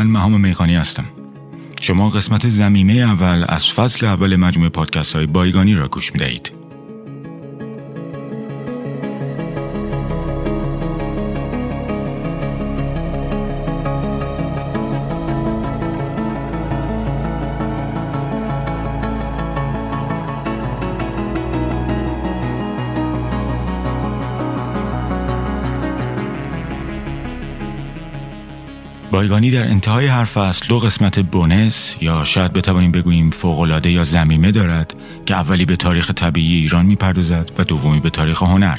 من مهام میخانی هستم شما قسمت زمیمه اول از فصل اول مجموعه پادکست های بایگانی را گوش می دهید. بایگانی در انتهای هر فصل دو قسمت بونس یا شاید بتوانیم بگوییم فوقالعاده یا زمیمه دارد که اولی به تاریخ طبیعی ایران می‌پردازد و دومی به تاریخ هنر.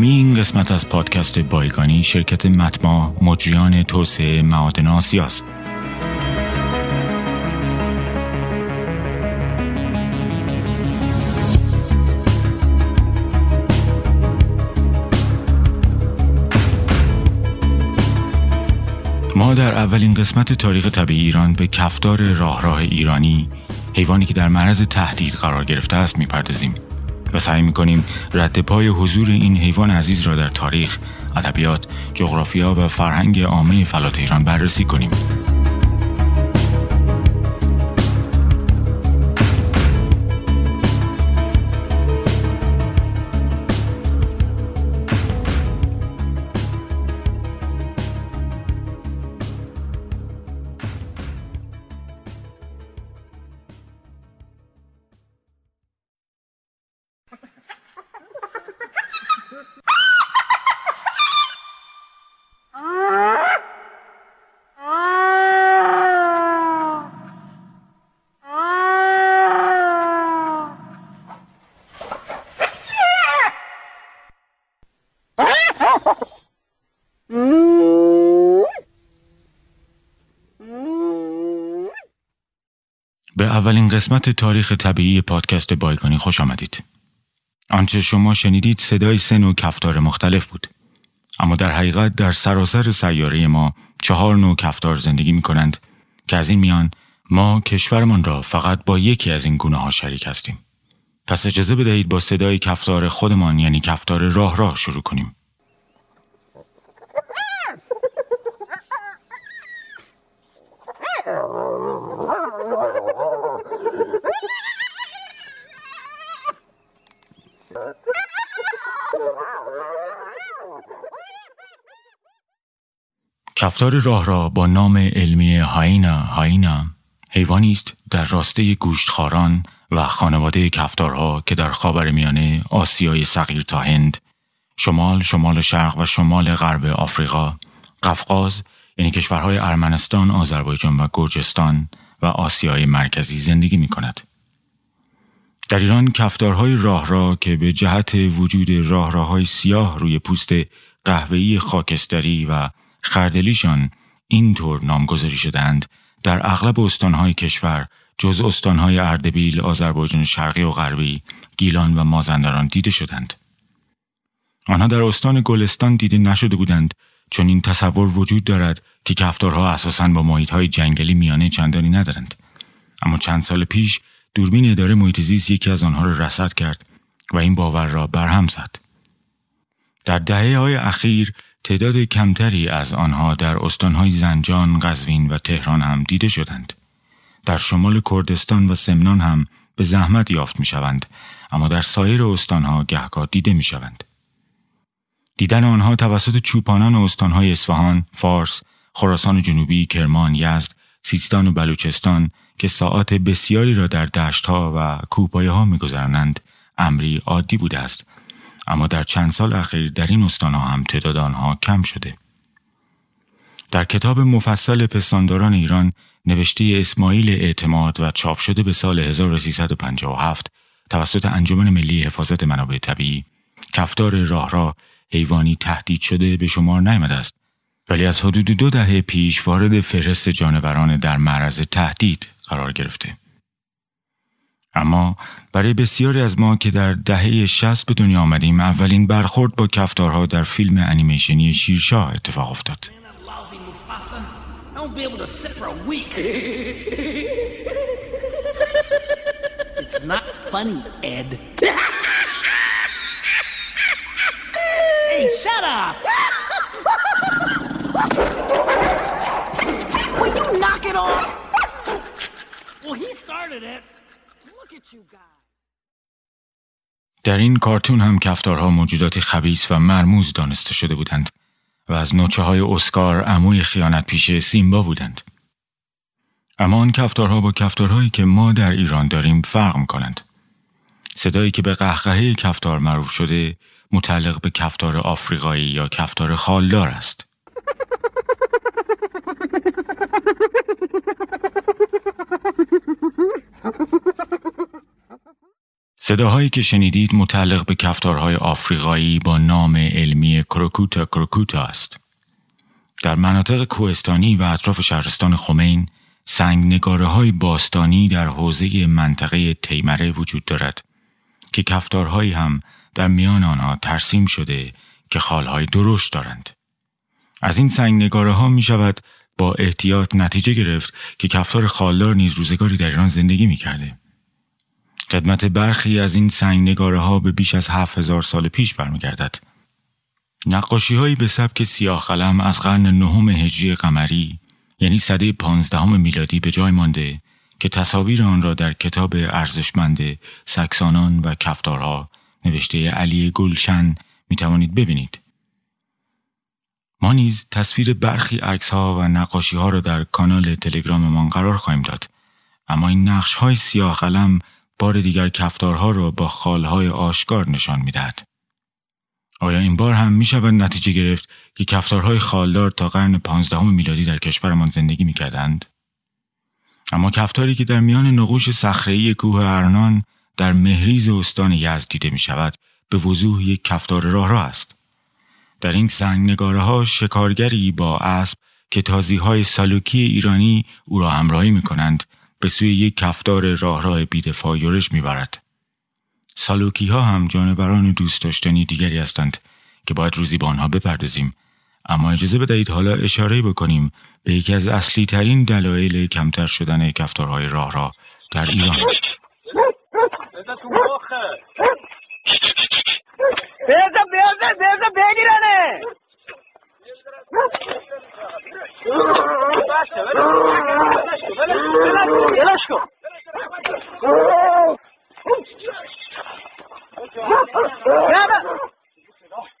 حامی این قسمت از پادکست بایگانی شرکت متما مجریان توسعه معادن آسیاست. ما در اولین قسمت تاریخ طبیعی ایران به کفدار راه راه ایرانی حیوانی که در معرض تهدید قرار گرفته است می‌پردازیم. و سعی می‌کنیم رد پای حضور این حیوان عزیز را در تاریخ، ادبیات، جغرافیا و فرهنگ عامه فلات ایران بررسی کنیم. به اولین قسمت تاریخ طبیعی پادکست بایگانی خوش آمدید. آنچه شما شنیدید صدای سه نوع کفتار مختلف بود. اما در حقیقت در سراسر سیاره ما چهار نوع کفتار زندگی می کنند که از این میان ما کشورمان را فقط با یکی از این گونه ها شریک هستیم. پس اجازه بدهید با صدای کفتار خودمان یعنی کفتار راه راه شروع کنیم. کفتار راه را با نام علمی هاینا هاینا حیوانی است در راسته گوشتخاران و خانواده کفتارها که در خاور میانه آسیای صغیر تا هند شمال شمال شرق و شمال غرب آفریقا قفقاز یعنی کشورهای ارمنستان، آذربایجان و گرجستان و آسیای مرکزی زندگی می کند. در ایران کفتارهای راه را که به جهت وجود راه راهای سیاه روی پوست قهوه‌ای خاکستری و خردلیشان اینطور نامگذاری شدند در اغلب استانهای کشور جز استانهای اردبیل، آذربایجان شرقی و غربی، گیلان و مازندران دیده شدند. آنها در استان گلستان دیده نشده بودند چون این تصور وجود دارد که کفتارها اساساً با محیطهای جنگلی میانه چندانی ندارند. اما چند سال پیش دوربین اداره محیط زیست یکی از آنها را رصد کرد و این باور را برهم زد. در دهه های اخیر تعداد کمتری از آنها در استانهای زنجان، قزوین و تهران هم دیده شدند. در شمال کردستان و سمنان هم به زحمت یافت می شوند، اما در سایر استانها گهگاه دیده می شوند. دیدن آنها توسط چوپانان استانهای اصفهان، فارس، خراسان جنوبی، کرمان، یزد، سیستان و بلوچستان که ساعات بسیاری را در دشتها و کوپایه ها میگذرانند امری عادی بوده است اما در چند سال اخیر در این استانها هم تعداد آنها کم شده در کتاب مفصل پستانداران ایران نوشته اسماعیل اعتماد و چاپ شده به سال 1357 توسط انجمن ملی حفاظت منابع طبیعی کفتار راه را حیوانی تهدید شده به شمار نیامده است ولی از حدود دو دهه پیش وارد فهرست جانوران در معرض تهدید قرار گرفته. اما برای بسیاری از ما که در دهه 60 به دنیا آمدیم اولین برخورد با کفتارها در فیلم انیمیشنی شیرشاه اتفاق افتاد. Well, he started it. در این کارتون هم کفتارها موجوداتی خبیس و مرموز دانسته شده بودند و از نوچه های اسکار عموی خیانت پیش سیمبا بودند. اما آن کفتارها با کفتارهایی که ما در ایران داریم فرق کنند. صدایی که به قهقهه کفتار معروف شده متعلق به کفتار آفریقایی یا کفتار خالدار است. صداهایی که شنیدید متعلق به کفتارهای آفریقایی با نام علمی کروکوتا کروکوتا است. در مناطق کوهستانی و اطراف شهرستان خمین سنگ نگاره های باستانی در حوزه منطقه تیمره وجود دارد که کفتارهایی هم در میان آنها ترسیم شده که خالهای درشت دارند. از این سنگ نگاره ها می شود با احتیاط نتیجه گرفت که کفتار خالدار نیز روزگاری در ایران زندگی می کرده. خدمت برخی از این سنگ نگاره ها به بیش از هفت هزار سال پیش برمیگردد. نقاشی هایی به سبک سیاه قلم از قرن نهم هجری قمری یعنی سده پانزدهم میلادی به جای مانده که تصاویر آن را در کتاب ارزشمند سکسانان و کفتارها نوشته علی گلشن می توانید ببینید. ما نیز تصویر برخی عکس ها و نقاشی ها را در کانال تلگراممان قرار خواهیم داد. اما این نقش های سیاه قلم بار دیگر کفتارها را با خالهای آشکار نشان می‌دهد. آیا این بار هم می شود نتیجه گرفت که کفتارهای خالدار تا قرن پانزدهم میلادی در کشورمان زندگی می کردند؟ اما کفتاری که در میان نقوش صخره‌ای کوه ارنان در مهریز استان یزد دیده می شود به وضوح یک کفتار راه را است. در این سنگ نگاره ها شکارگری با اسب که تازی های سالوکی ایرانی او را همراهی می کنند به سوی یک کفتار راه راه بیدفاع یورش می‌برد. سالوکی ها هم جانوران دوست داشتنی دیگری هستند که باید روزی با آنها بپردازیم اما اجازه بدهید حالا اشاره بکنیم به یکی از اصلی ترین دلایل کمتر شدن کفتارهای راه را در ایران بگیرنه ولش کن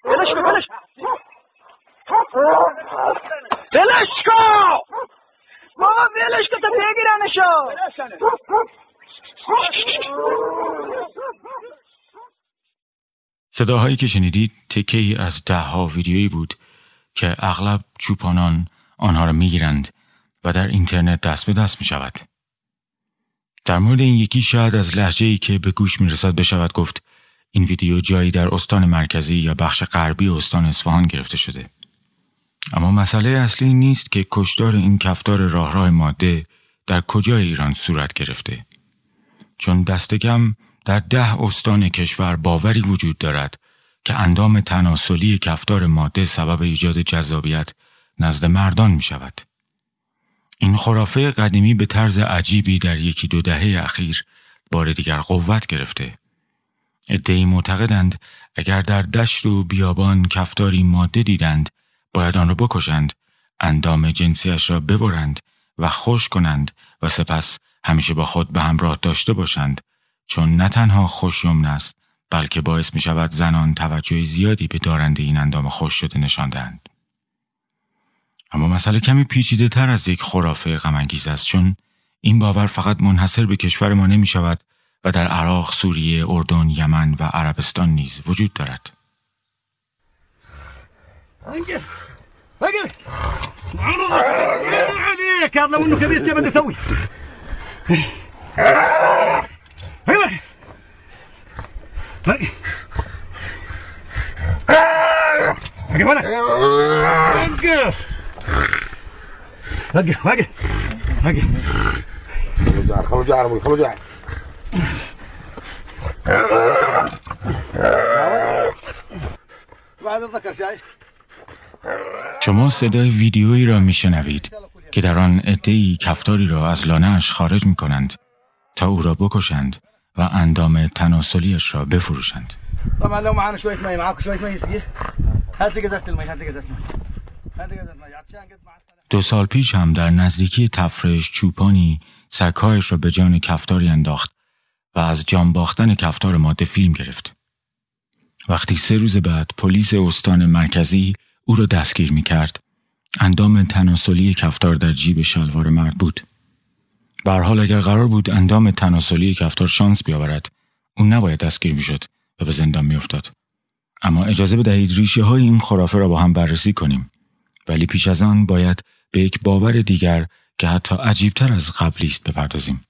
ولش کن ولش ولش کن بابا ولش کن تا بگیرنشو صداهایی که شنیدید تکه ای از ده ها ویدیویی بود که اغلب چوپانان آنها را می‌گیرند و در اینترنت دست به دست می شود. در مورد این یکی شاید از لحجه ای که به گوش می رسد بشود گفت این ویدیو جایی در استان مرکزی یا بخش غربی استان اصفهان گرفته شده. اما مسئله اصلی نیست که کشدار این کفتار راه راه ماده در کجای ایران صورت گرفته. چون دستگم در ده استان کشور باوری وجود دارد که اندام تناسلی کفتار ماده سبب ایجاد جذابیت نزد مردان می شود. این خرافه قدیمی به طرز عجیبی در یکی دو دهه اخیر بار دیگر قوت گرفته. ادهی معتقدند اگر در دشت و بیابان کفتاری ماده دیدند باید آن را بکشند اندام جنسیش را ببرند و خوش کنند و سپس همیشه با خود به همراه داشته باشند چون نه تنها خوشیمن است بلکه باعث می شود زنان توجه زیادی به دارنده این اندام خوش شده نشان دهند. اما مسئله کمی پیچیده تر از یک خرافه غمانگیز است چون این باور فقط منحصر به کشور ما نمی شود و در عراق، سوریه، اردن، یمن و عربستان نیز وجود دارد. وقف وقف وقف خلو جعل خلو جعل خلو جعل شما صدای ویدیویی را میشنوید که در آن عدهای کفتاری را از لانهاش خارج می کنند تا او را بکشند و اندام تناسلیش را بفروشند. دو سال پیش هم در نزدیکی تفرش چوپانی سکهایش را به جان کفتاری انداخت و از جان باختن کفتار ماده فیلم گرفت. وقتی سه روز بعد پلیس استان مرکزی او را دستگیر می کرد اندام تناسلی کفتار در جیب شلوار مرد بود. حال اگر قرار بود اندام تناسلی کفتار شانس بیاورد اون نباید دستگیر می‌شد و به زندان میافتاد اما اجازه بدهید ریشه های این خرافه را با هم بررسی کنیم ولی پیش از آن باید به یک باور دیگر که حتی عجیبتر از قبلی است بپردازیم.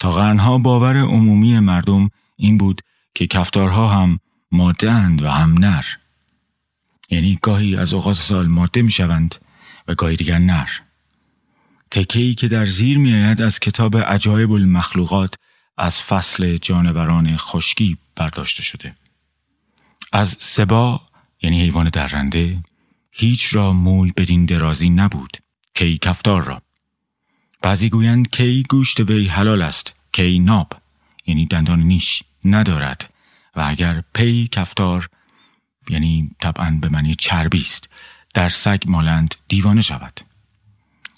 تا قرنها باور عمومی مردم این بود که کفتارها هم ماده اند و هم نر. یعنی گاهی از اوقات سال ماده می شوند و گاهی دیگر نر. تکهی که در زیر می آید از کتاب عجایب المخلوقات از فصل جانوران خشکی برداشته شده. از سبا یعنی حیوان درنده هیچ را موی بدین درازی نبود کی کفتار را. بعضی گویند کی گوشت وی حلال است کی ناب. یعنی دندان نیش ندارد. و اگر پی کفتار یعنی طبعا به معنی چربی است در سگ مالند دیوانه شود.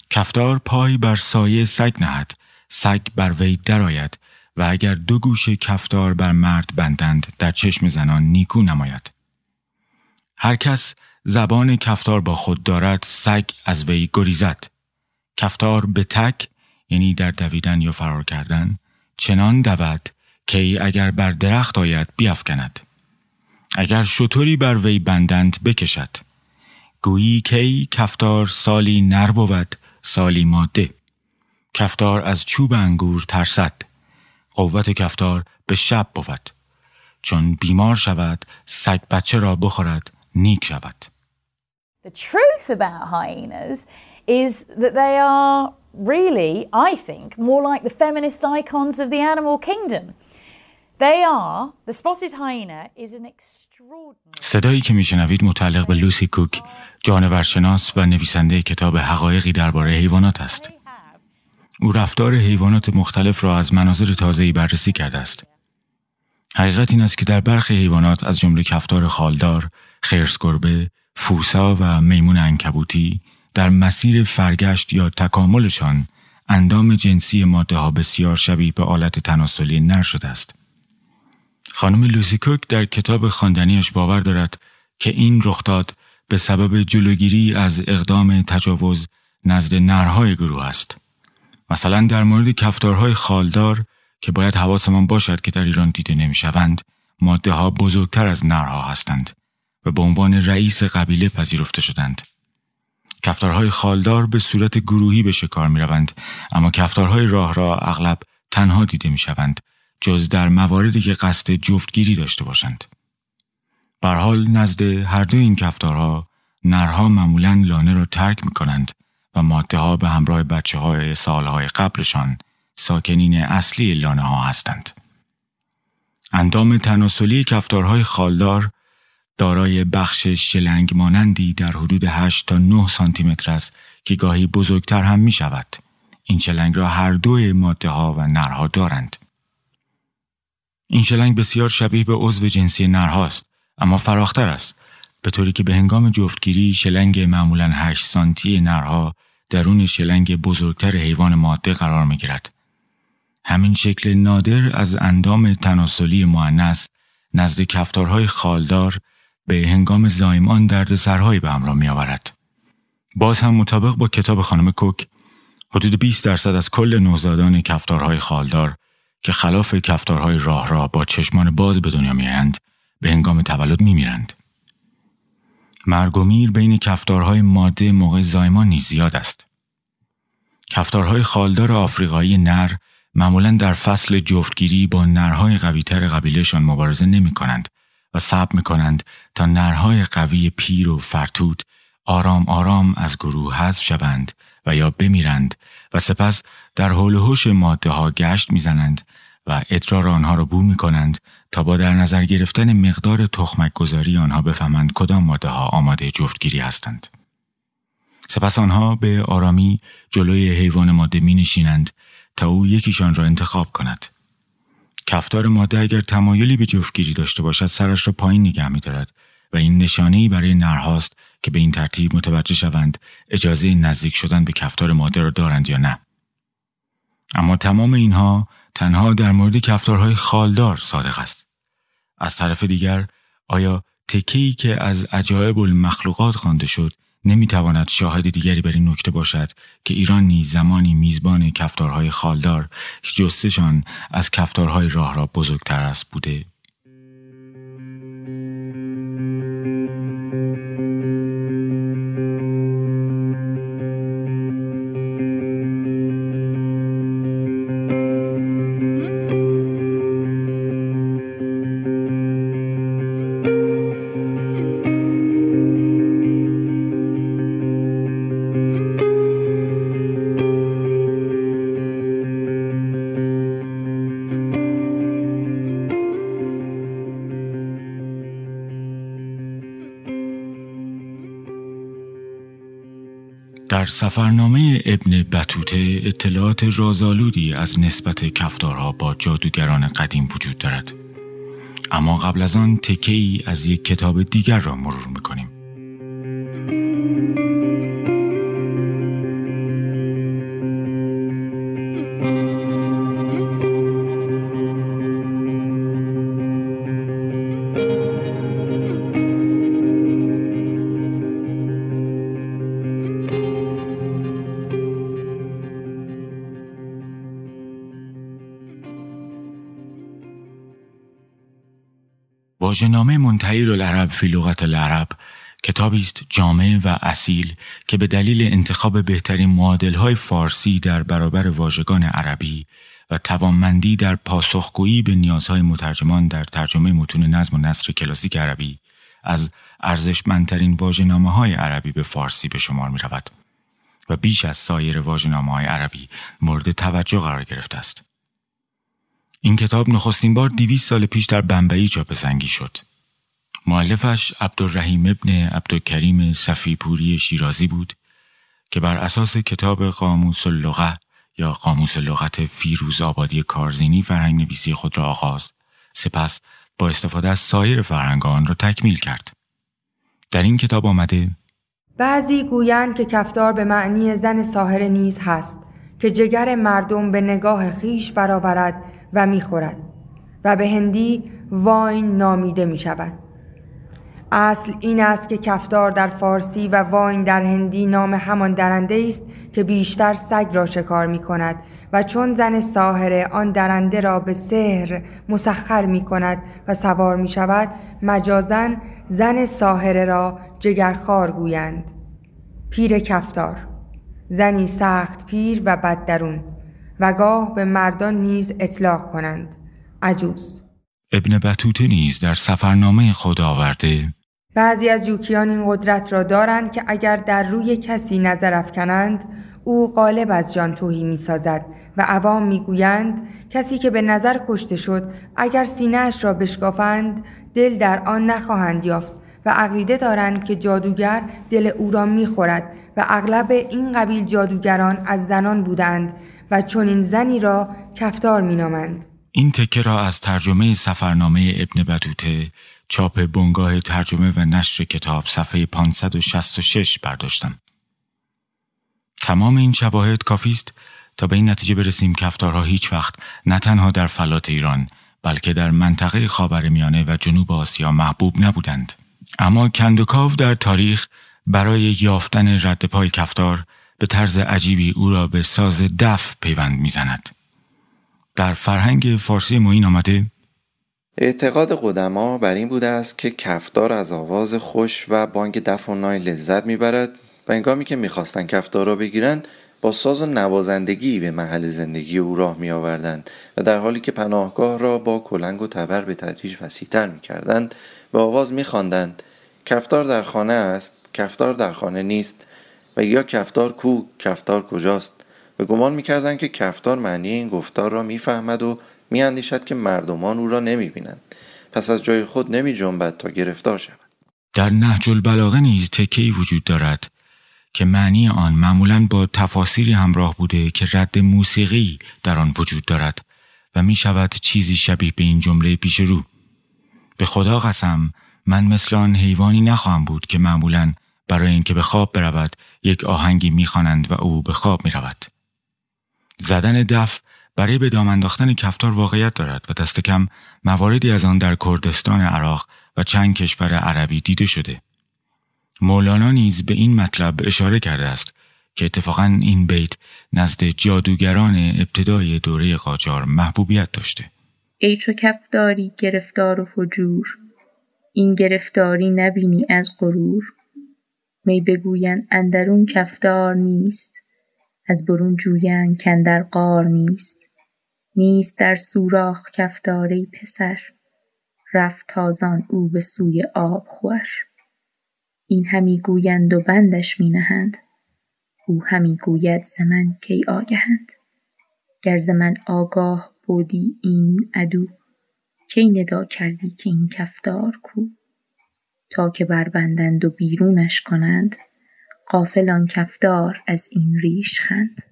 کفتار پای بر سایه سگ نهد سگ بر وی درآید و اگر دو گوش کفتار بر مرد بندند در چشم زنان نیکو نماید. هر کس زبان کفتار با خود دارد سگ از وی گریزد. کفتار به تک یعنی در دویدن یا فرار کردن چنان دود که ای اگر بر درخت آید بیافکند. اگر شطوری بر وی بندند بکشد. گویی کی کفتار سالی نر بود سالی ماده. کفتار از چوب انگور ترسد. قوت کفتار به شب بود. چون بیمار شود سگ بچه را بخورد نیک شود. The truth about hyenas is that they are really, I think, more like the feminist icons of the animal kingdom. They are, the spotted hyena is an extraordinary... صدایی که میشنوید متعلق به لوسی کوک جانورشناس و نویسنده کتاب حقایقی درباره حیوانات است. او رفتار حیوانات مختلف را از مناظر تازه‌ای بررسی کرده است. حقیقت این است که در برخی حیوانات از جمله کفتار خالدار، خرس گربه، فوسا و میمون انکبوتی در مسیر فرگشت یا تکاملشان اندام جنسی ماده ها بسیار شبیه به آلت تناسلی نر شده است. خانم لوسی کوک در کتاب خواندنیش باور دارد که این رخداد به سبب جلوگیری از اقدام تجاوز نزد نرهای گروه است. مثلا در مورد کفتارهای خالدار که باید حواسمان باشد که در ایران دیده نمی‌شوند ماده ها بزرگتر از نرها هستند و به عنوان رئیس قبیله پذیرفته شدند. کفتارهای خالدار به صورت گروهی به شکار می روند اما کفتارهای راه را اغلب تنها دیده می شوند جز در مواردی که قصد جفتگیری داشته باشند. بر حال نزد هر دو این کفتارها نرها معمولا لانه را ترک می کنند و ماده ها به همراه بچه های سالهای قبلشان ساکنین اصلی لانه ها هستند. اندام تناسلی کفتارهای خالدار دارای بخش شلنگ مانندی در حدود 8 تا 9 سانتی متر است که گاهی بزرگتر هم می شود. این شلنگ را هر دوی ماده ها و نرها دارند. این شلنگ بسیار شبیه به عضو جنسی نرهاست اما فراختر است به طوری که به هنگام جفتگیری شلنگ معمولا 8 سانتی نرها درون شلنگ بزرگتر حیوان ماده قرار می گیرد. همین شکل نادر از اندام تناسلی معنس نزد کفتارهای خالدار به هنگام زایمان درد سرهایی به همراه می آورد. باز هم مطابق با کتاب خانم کوک حدود 20 درصد از کل نوزادان کفتارهای خالدار که خلاف کفتارهای راه را با چشمان باز به دنیا میآیند به هنگام تولد میمیرند. مرگ و میر بین کفتارهای ماده موقع زایمان نیز زیاد است. کفتارهای خالدار آفریقایی نر معمولا در فصل جفتگیری با نرهای قویتر قبیلهشان مبارزه نمی کنند و صبر می کنند تا نرهای قوی پیر و فرتوت آرام آرام از گروه حذف شوند و یا بمیرند و سپس در حول و حوش ماده ها گشت می‌زنند و ادرار آنها را بو می کنند تا با در نظر گرفتن مقدار تخمک گذاری آنها بفهمند کدام ماده ها آماده جفتگیری هستند. سپس آنها به آرامی جلوی حیوان ماده می نشینند تا او یکیشان را انتخاب کند. کفتار ماده اگر تمایلی به جفتگیری داشته باشد سرش را پایین نگه می دارد و این نشانه برای نرهاست که به این ترتیب متوجه شوند اجازه نزدیک شدن به کفتار ماده را دارند یا نه. اما تمام اینها تنها در مورد کفتارهای خالدار صادق است. از طرف دیگر آیا تکهی که از عجایب المخلوقات خوانده شد نمی‌تواند شاهد دیگری بر این نکته باشد که ایران نیز زمانی میزبان کفتارهای خالدار جستشان از کفتارهای راه را بزرگتر است بوده. سفرنامه ابن بطوته اطلاعات رازآلودی از نسبت کفتارها با جادوگران قدیم وجود دارد. اما قبل از آن تکه از یک کتاب دیگر را مرور می‌کنیم. واژه‌نامه منتهی العرب فی لغت العرب کتابی است جامع و اصیل که به دلیل انتخاب بهترین معادل‌های فارسی در برابر واژگان عربی و توانمندی در پاسخگویی به نیازهای مترجمان در ترجمه متون نظم و نصر کلاسیک عربی از ارزشمندترین واژه‌نامه های عربی به فارسی به شمار می رود و بیش از سایر واژه‌نامه های عربی مورد توجه قرار گرفته است. این کتاب نخستین بار دیویس سال پیش در بمبئی چاپ سنگی شد. معلفش عبدالرحیم ابن عبدالکریم صفیپوری شیرازی بود که بر اساس کتاب قاموس اللغه یا قاموس لغت فیروز آبادی کارزینی فرهنگ نویسی خود را آغاز سپس با استفاده از سایر فرهنگان را تکمیل کرد. در این کتاب آمده بعضی گویند که کفتار به معنی زن ساهر نیز هست که جگر مردم به نگاه خیش برآورد و می‌خورد و به هندی واین نامیده می شود. اصل این است که کفتار در فارسی و واین در هندی نام همان درنده است که بیشتر سگ را شکار می کند و چون زن ساهره آن درنده را به سحر مسخر می کند و سوار می شود مجازن زن ساهره را جگرخار گویند پیر کفتار زنی سخت پیر و بددرون و گاه به مردان نیز اطلاق کنند. عجوز. ابن بطوته نیز در سفرنامه خود آورده بعضی از جوکیان این قدرت را دارند که اگر در روی کسی نظر افکنند او غالب از جان توهی می سازد و عوام می گویند کسی که به نظر کشته شد اگر سینهش را بشکافند دل در آن نخواهند یافت و عقیده دارند که جادوگر دل او را می خورد و اغلب این قبیل جادوگران از زنان بودند و چنین زنی را کفتار مینامند این تکه را از ترجمه سفرنامه ابن بطوته چاپ بنگاه ترجمه و نشر کتاب صفحه 566 برداشتم. تمام این شواهد کافی است تا به این نتیجه برسیم کفتارها هیچ وقت نه تنها در فلات ایران بلکه در منطقه خاورمیانه و جنوب آسیا محبوب نبودند. اما کندوکاو در تاریخ برای یافتن رد پای کفتار به طرز عجیبی او را به ساز دف پیوند می‌زند. در فرهنگ فارسی ما این آمده اعتقاد قدما بر این بوده است که کفدار از آواز خوش و بانگ دف و نای لذت می‌برد و انگامی که می‌خواستند کفدار را بگیرند با ساز و نوازندگی به محل زندگی او راه می آوردند و در حالی که پناهگاه را با کلنگ و تبر به تدریج وسیعتر می کردند به آواز می خواندند کفتار در خانه است کفتار در خانه نیست و یا کفتار کو کفتار کجاست؟ و گمان می‌کردند که کفتار معنی این گفتار را می‌فهمد و میاندیشد که مردمان او را نمی‌بینند. پس از جای خود نمی جنبد تا گرفتار شود. در نهج البلاغه نیز تکهی وجود دارد که معنی آن معمولا با تفاسیری همراه بوده که رد موسیقی در آن وجود دارد و می شود چیزی شبیه به این جمله پیش رو. به خدا قسم من مثل آن حیوانی نخواهم بود که معمولا برای اینکه به خواب برود یک آهنگی می‌خوانند و او به خواب می رود. زدن دف برای به دام انداختن کفتار واقعیت دارد و دست کم مواردی از آن در کردستان عراق و چند کشور عربی دیده شده. مولانا نیز به این مطلب اشاره کرده است که اتفاقا این بیت نزد جادوگران ابتدای دوره قاجار محبوبیت داشته. ای چو کفداری گرفتار و فجور این گرفتاری نبینی از غرور می بگویند اندرون کفدار نیست از برون جویند کندر قار نیست. نیست در سوراخ کفدار پسر رفت تازان او به سوی آب خور این همی گویند و بندش می نهند او همی گوید ز من کی آگهند. گر ز آگاه بودی این عدو کی ندا کردی که این کفدار کو؟ تا که بربندند و بیرونش کنند غافل آن کفدار از این ریش خند.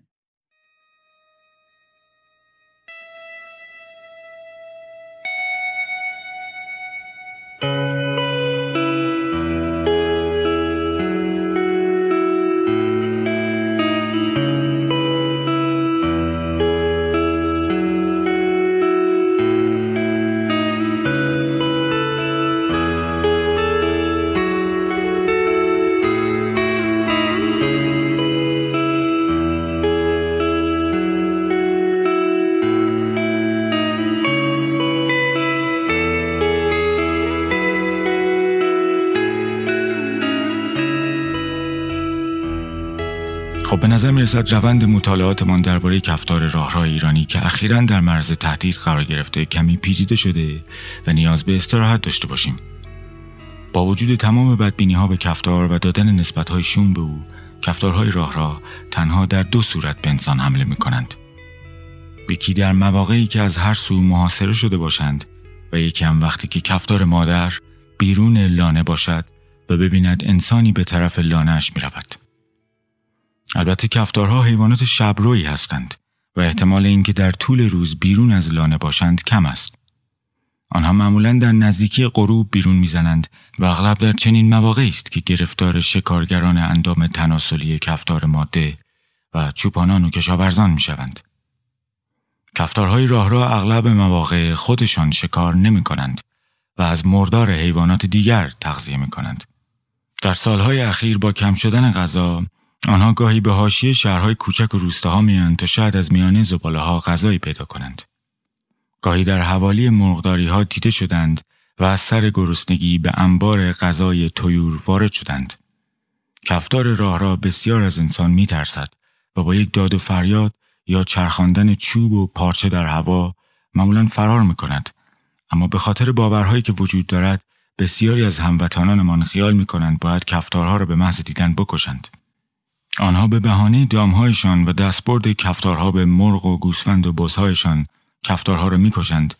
می‌رسد روند مطالعاتمان درباره کفتار راهراه ایرانی که اخیرا در مرز تهدید قرار گرفته کمی پیچیده شده و نیاز به استراحت داشته باشیم با وجود تمام بدبینی ها به کفتار و دادن نسبت های شوم به او کفتارهای راهراه تنها در دو صورت به انسان حمله می کنند یکی در مواقعی که از هر سو محاصره شده باشند و یکی هم وقتی که کفتار مادر بیرون لانه باشد و ببیند انسانی به طرف لانهش می رود. البته کفتارها حیوانات شبرویی هستند و احتمال اینکه در طول روز بیرون از لانه باشند کم است. آنها معمولا در نزدیکی غروب بیرون می‌زنند و اغلب در چنین مواقعی است که گرفتار شکارگران اندام تناسلی کفتار ماده و چوپانان و کشاورزان می‌شوند. کفتارهای راه را اغلب مواقع خودشان شکار نمی کنند و از مردار حیوانات دیگر تغذیه می کنند. در سالهای اخیر با کم شدن غذا آنها گاهی به حاشیه شهرهای کوچک و روستاها میان تا شاید از میانه زباله ها غذایی پیدا کنند. گاهی در حوالی مرغداری ها دیده شدند و از سر گرسنگی به انبار غذای تویور وارد شدند. کفتار راه را بسیار از انسان می ترسد و با یک داد و فریاد یا چرخاندن چوب و پارچه در هوا معمولا فرار می کند. اما به خاطر باورهایی که وجود دارد بسیاری از هموطنانمان خیال می کنند باید کفتارها را به محض دیدن بکشند. آنها به بهانه دامهایشان و دستبرد کفتارها به مرغ و گوسفند و بزهایشان کفتارها را می‌کشند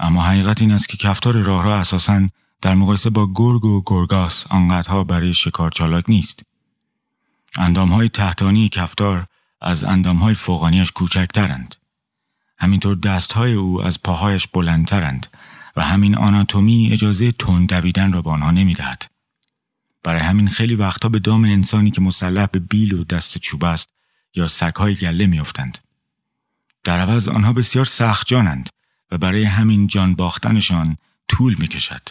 اما حقیقت این است که کفتار راه را اساساً در مقایسه با گرگ و گرگاس آنقدرها برای شکار چالاک نیست. اندامهای تحتانی کفتار از اندامهای فوقانیش کوچکترند. همینطور دستهای او از پاهایش بلندترند و همین آناتومی اجازه تند دویدن را به آنها نمی‌دهد. برای همین خیلی وقتا به دام انسانی که مسلح به بیل و دست چوب است یا سگهای گله میافتند. در عوض آنها بسیار سخت جانند و برای همین جان باختنشان طول می کشد.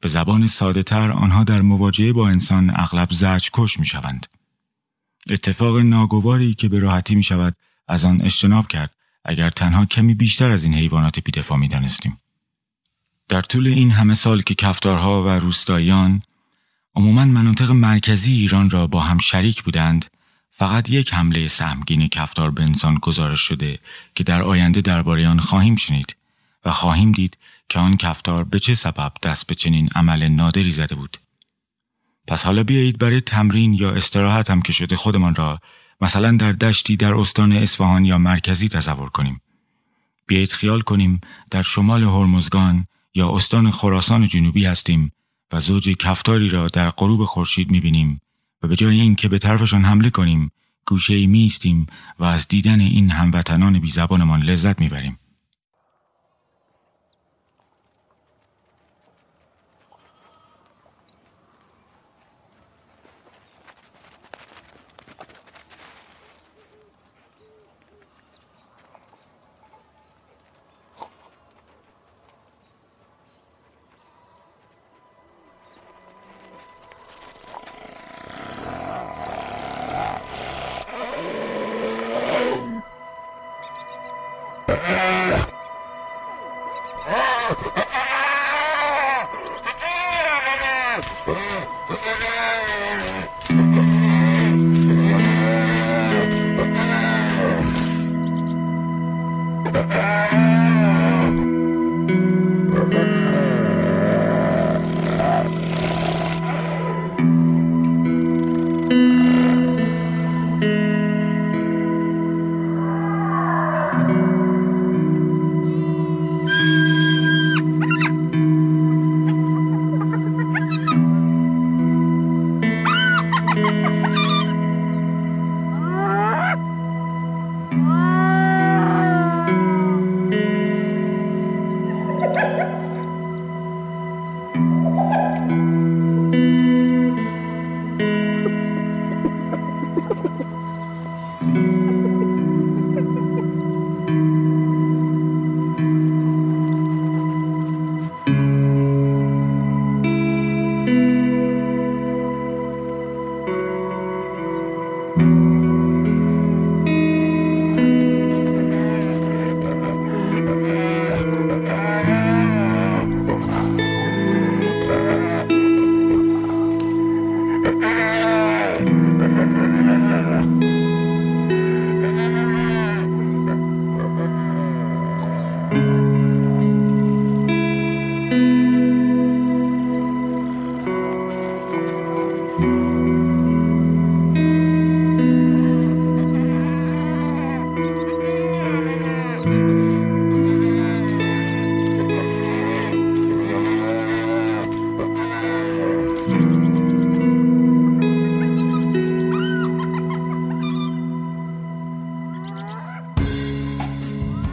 به زبان ساده تر آنها در مواجهه با انسان اغلب زرج کش می شوند. اتفاق ناگواری که به راحتی می شود از آن اجتناب کرد اگر تنها کمی بیشتر از این حیوانات بیدفاع می دانستیم. در طول این همه سال که کفتارها و روستاییان عموما مناطق مرکزی ایران را با هم شریک بودند فقط یک حمله سهمگین کفتار به انسان گزارش شده که در آینده درباره آن خواهیم شنید و خواهیم دید که آن کفتار به چه سبب دست به چنین عمل نادری زده بود. پس حالا بیایید برای تمرین یا استراحت هم که شده خودمان را مثلا در دشتی در استان اصفهان یا مرکزی تصور کنیم. بیایید خیال کنیم در شمال هرمزگان یا استان خراسان جنوبی هستیم و زوج کفتاری را در غروب خورشید می‌بینیم و به جای اینکه به طرفشان حمله کنیم گوشه ای میستیم و از دیدن این هموطنان بی زبانمان لذت می‌بریم. Yeah.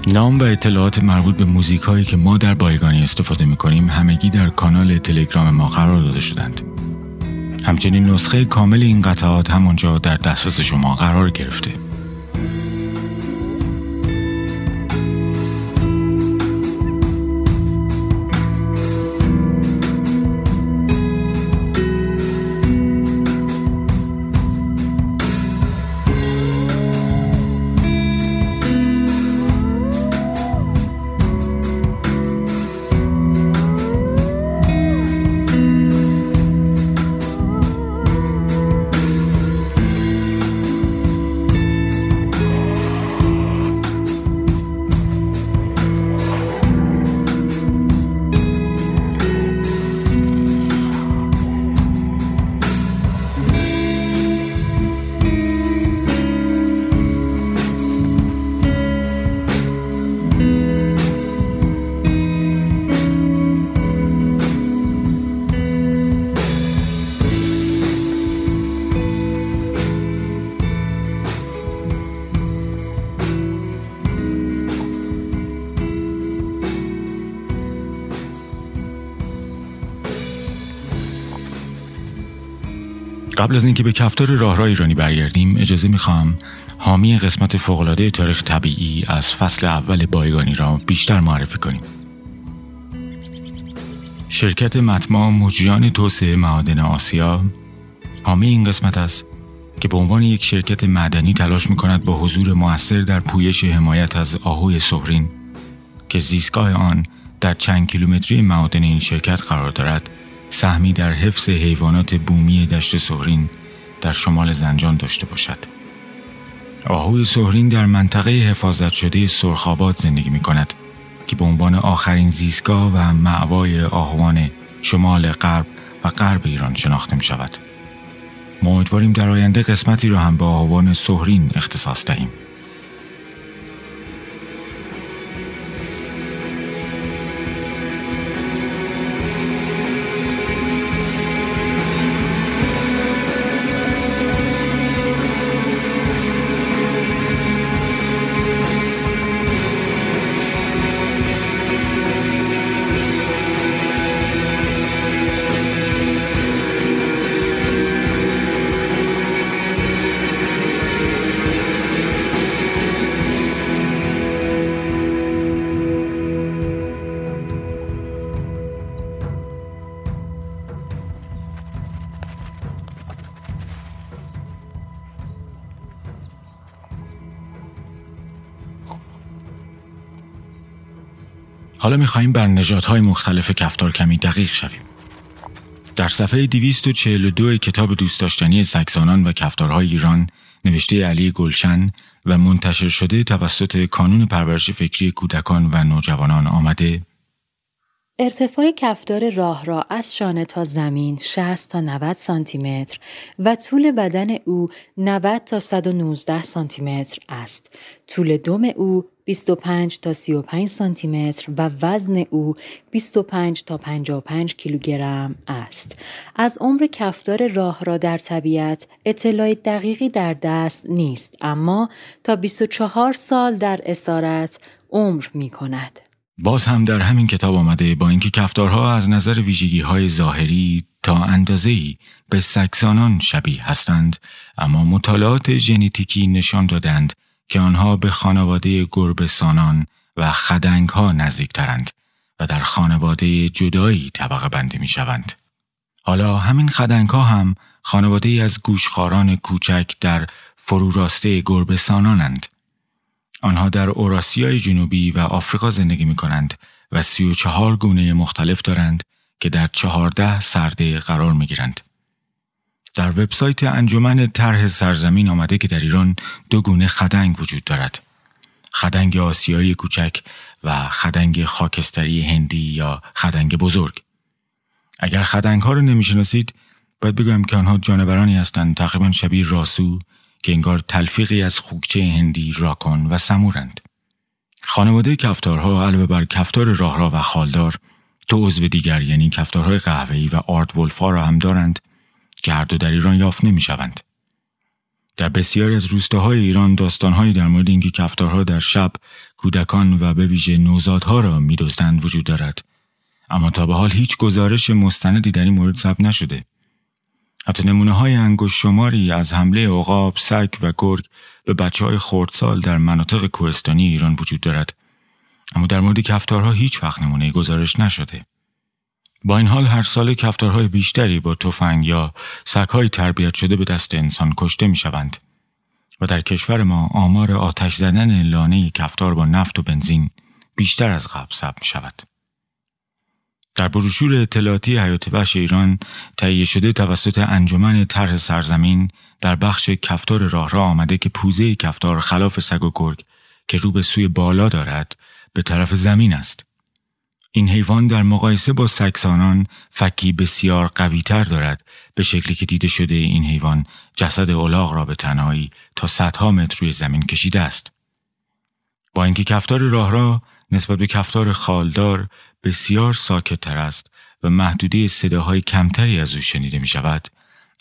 نام و اطلاعات مربوط به موزیک هایی که ما در بایگانی استفاده می کنیم همگی در کانال تلگرام ما قرار داده شدند. همچنین نسخه کامل این قطعات همانجا در دسترس شما قرار گرفته. قبل از اینکه به کفتار راهرو ایرانی برگردیم اجازه می‌خوام حامی قسمت فوقالعاده تاریخ طبیعی از فصل اول بایگانی را بیشتر معرفی کنیم. شرکت متما مجریان توسعه معادن آسیا حامی این قسمت است که به عنوان یک شرکت معدنی تلاش می‌کند با حضور موثر در پویش حمایت از آهوی سهرین که زیستگاه آن در چند کیلومتری معادن این شرکت قرار دارد سهمی در حفظ حیوانات بومی دشت سهرین در شمال زنجان داشته باشد. آهوی سهرین در منطقه حفاظت شده سرخابات زندگی می کند که به عنوان آخرین زیستگاه و معوای آهوان شمال غرب و غرب ایران شناخته می شود. ما امیدواریم در آینده قسمتی را هم به آهوان سهرین اختصاص دهیم. حالا می‌خواهیم بر نژادهای مختلف کفتار کمی دقیق شویم. در صفحه 242 کتاب دوست داشتنی سکسانان و کفتارهای ایران نوشته علی گلشن و منتشر شده توسط کانون پرورش فکری کودکان و نوجوانان آمده ارتفاع کفدار راه را از شانه تا زمین 60 تا 90 سانتی متر و طول بدن او 90 تا 119 سانتی متر است. طول دم او 25 تا 35 سانتی متر و وزن او 25 تا 55 کیلوگرم است. از عمر کفدار راه را در طبیعت اطلاع دقیقی در دست نیست اما تا 24 سال در اسارت عمر می کند. باز هم در همین کتاب آمده با اینکه کفتارها از نظر ویژگی های ظاهری تا ای به سکسانان شبیه هستند اما مطالعات ژنتیکی نشان دادند که آنها به خانواده گربسانان و خدنگ ها نزدیکترند و در خانواده جدایی طبقه بندی می شوند. حالا همین خدنگ ها هم خانواده از گوشخاران کوچک در فروراسته گربسانانند. آنها در اوراسیای جنوبی و آفریقا زندگی می کنند و سی و چهار گونه مختلف دارند که در چهارده سرده قرار می گیرند. در وبسایت انجمن طرح سرزمین آمده که در ایران دو گونه خدنگ وجود دارد. خدنگ آسیایی کوچک و خدنگ خاکستری هندی یا خدنگ بزرگ. اگر خدنگ ها رو نمی‌شناسید باید بگویم که آنها جانورانی هستند تقریبا شبیه راسو که انگار تلفیقی از خوکچه هندی راکن و سمورند. خانواده کفتارها علاوه بر کفتار راهرا و خالدار دو عضو دیگر یعنی کفتارهای قهوه‌ای و آرد ولفا را هم دارند که هر دو در ایران یافت نمی شوند. در بسیاری از روستاهای ایران داستانهایی در مورد اینکه کفتارها در شب کودکان و به ویژه نوزادها را میدزدند وجود دارد اما تا به حال هیچ گزارش مستندی در این مورد ثبت نشده حتی نمونه های انگوش شماری از حمله عقاب، سگ و گرگ به بچه های خردسال در مناطق کوهستانی ایران وجود دارد. اما در مورد کفتارها هیچ وقت نمونه گزارش نشده. با این حال هر سال کفتارهای بیشتری با تفنگ یا سگهای تربیت شده به دست انسان کشته می شوند. و در کشور ما آمار آتش زدن لانه کفتار با نفت و بنزین بیشتر از قبل ثبت شود. در بروشور اطلاعاتی حیات وحش ایران تهیه شده توسط انجمن طرح سرزمین در بخش کفتار راه را آمده که پوزه کفتار خلاف سگ و گرگ که رو به سوی بالا دارد به طرف زمین است. این حیوان در مقایسه با سکسانان فکی بسیار قویتر دارد به شکلی که دیده شده این حیوان جسد اولاغ را به تنهایی تا صدها متر روی زمین کشیده است. با اینکه کفتار راه را نسبت به کفتار خالدار بسیار ساکت تر است و محدوده صداهای کمتری از او شنیده می شود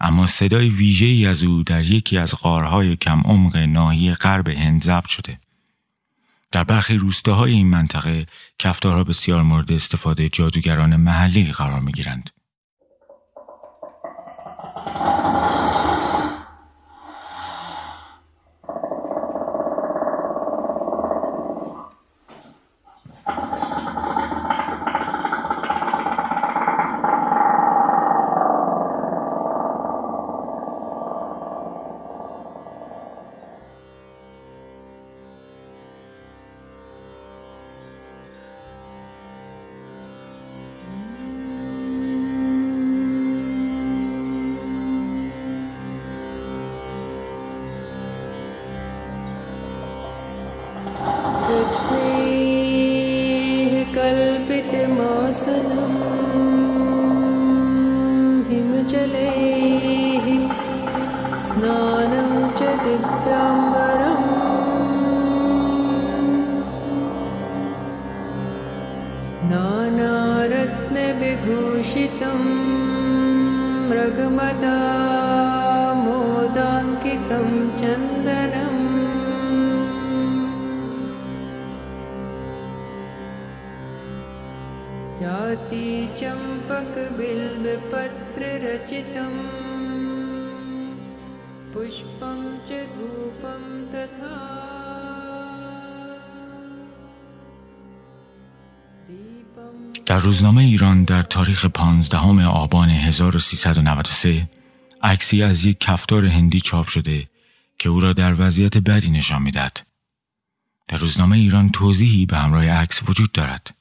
اما صدای ویژه ای از او در یکی از غارهای کم عمق ناحیه غرب هند ضبط شده در برخی روستاهای این منطقه کفتارها بسیار مورد استفاده جادوگران محلی قرار می گیرند. हिमचलेः स्नानं च दिव्या در روزنامه ایران در تاریخ 15 آبان 1393 عکسی از یک کفتار هندی چاپ شده که او را در وضعیت بدی نشان می‌دهد. در روزنامه ایران توضیحی به همراه عکس وجود دارد.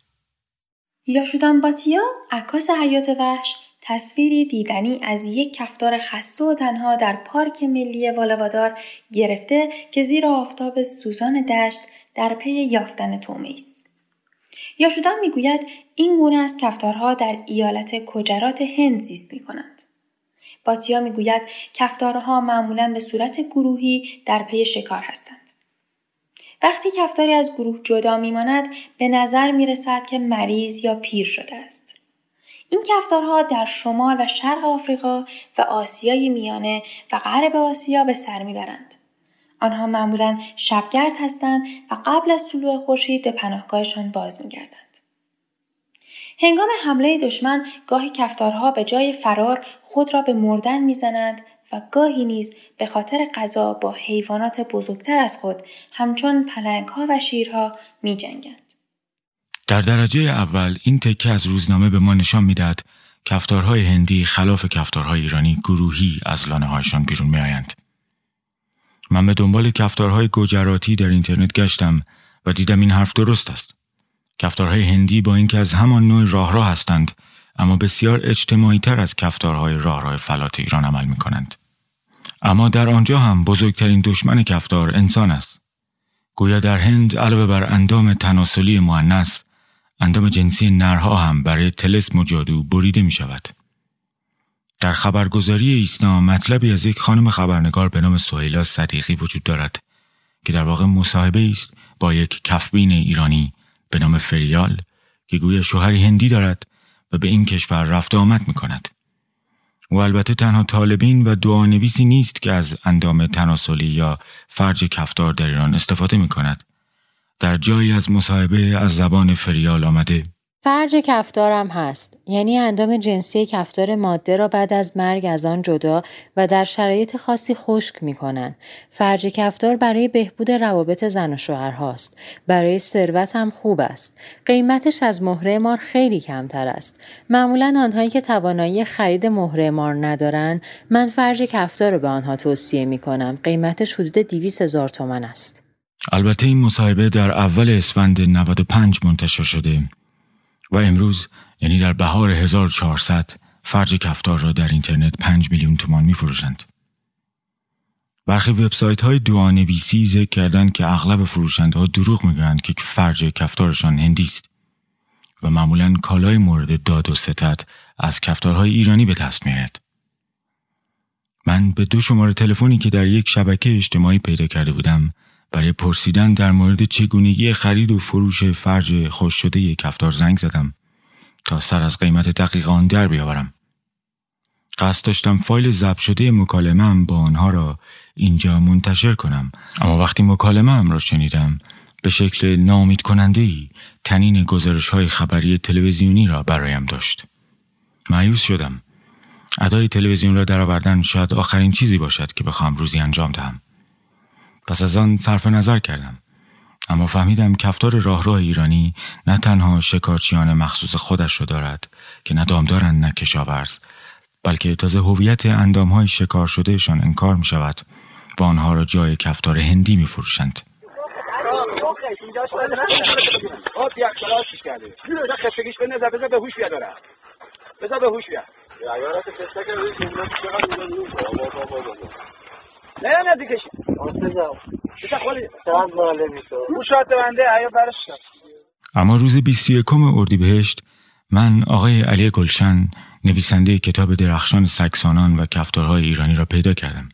یاشودان باتیا عکاس حیات وحش تصویری دیدنی از یک کفتار خسته و تنها در پارک ملی والوادار گرفته که زیر آفتاب سوزان دشت در پی یافتن تومه است. یاشودان می‌گوید این گونه از کفتارها در ایالت کجرات هند زیست می کنند. باتیا می‌گوید کفتارها معمولا به صورت گروهی در پی شکار هستند. وقتی کفتاری از گروه جدا میماند به نظر می رسد که مریض یا پیر شده است. این کفتارها در شمال و شرق آفریقا و آسیای میانه و غرب آسیا به سر می‌برند. آنها معمولا شبگرد هستند و قبل از طلوع خورشید به پناهگاهشان باز میگردند. هنگام حمله دشمن گاهی کفتارها به جای فرار خود را به مردن می‌زنند و گاهی نیز به خاطر غذا با حیوانات بزرگتر از خود همچون پلنگها و شیرها می جنگند. در درجه اول این تکه از روزنامه به ما نشان می‌دهد کفتارهای هندی خلاف کفتارهای ایرانی گروهی از لانه هایشان بیرون می آیند. من به دنبال کفتارهای گوجراتی در اینترنت گشتم و دیدم این حرف درست است. کفتارهای هندی با اینکه از همان نوع راه راه هستند اما بسیار اجتماعی تر از کفتارهای راه راه فلات ایران عمل می کنند. اما در آنجا هم بزرگترین دشمن کفتار انسان است. گویا در هند علاوه بر اندام تناسلی معنس اندام جنسی نرها هم برای تلسم و جادو بریده می شود. در خبرگزاری ایسنا مطلبی از یک خانم خبرنگار به نام سهیلا صدیقی وجود دارد که در واقع مصاحبه است با یک کفبین ایرانی به نام فریال که گویا شوهری هندی دارد و به این کشور رفت آمد می کند. و البته تنها طالبین و دعانویسی نیست که از اندام تناسلی یا فرج کفتار در ایران استفاده می کند. در جایی از مصاحبه از زبان فریال آمده فرج کفتارم هست یعنی اندام جنسی کفتار ماده را بعد از مرگ از آن جدا و در شرایط خاصی خشک می کنن. فرج کفتار برای بهبود روابط زن و شوهر هاست. برای ثروت هم خوب است. قیمتش از مهره مار خیلی کمتر است. معمولا آنهایی که توانایی خرید مهره مار ندارن من فرج کفتار رو به آنها توصیه می کنم. قیمتش حدود 200 هزار تومن است. البته این مصاحبه در اول اسفند 95 منتشر شده و امروز یعنی در بهار 1400 فرج کفتار را در اینترنت 5 میلیون تومان می فروشند. برخی وبسایت های دوانویسی ذکر کردند که اغلب فروشنده ها دروغ می‌گویند که فرج کفتارشان هندی است و معمولا کالای مورد داد و ستت از کفتارهای ایرانی به دست میآید. من به دو شماره تلفنی که در یک شبکه اجتماعی پیدا کرده بودم برای پرسیدن در مورد چگونگی خرید و فروش فرج خوش شده کفتار زنگ زدم تا سر از قیمت دقیق آن در بیاورم. قصد داشتم فایل ضبط شده مکالمم با آنها را اینجا منتشر کنم اما وقتی مکالمم را شنیدم به شکل نامید کننده ای تنین گزارش های خبری تلویزیونی را برایم داشت. مایوس شدم. ادای تلویزیون را درآوردن شاید آخرین چیزی باشد که بخوام روزی انجام دهم. پس از آن صرف نظر کردم. اما فهمیدم کفتار راهرو ایرانی نه تنها شکارچیان مخصوص خودش را دارد که نه دامدارن نه کشاورز بلکه تازه هویت اندامهای شکار شدهشان انکار می شود و آنها را جای کفتار هندی می فروشند. نه نه دیگه. اما روز 21 اردیبهشت من آقای علی گلشن نویسنده کتاب درخشان سکسانان و کفتارهای ایرانی را پیدا کردم.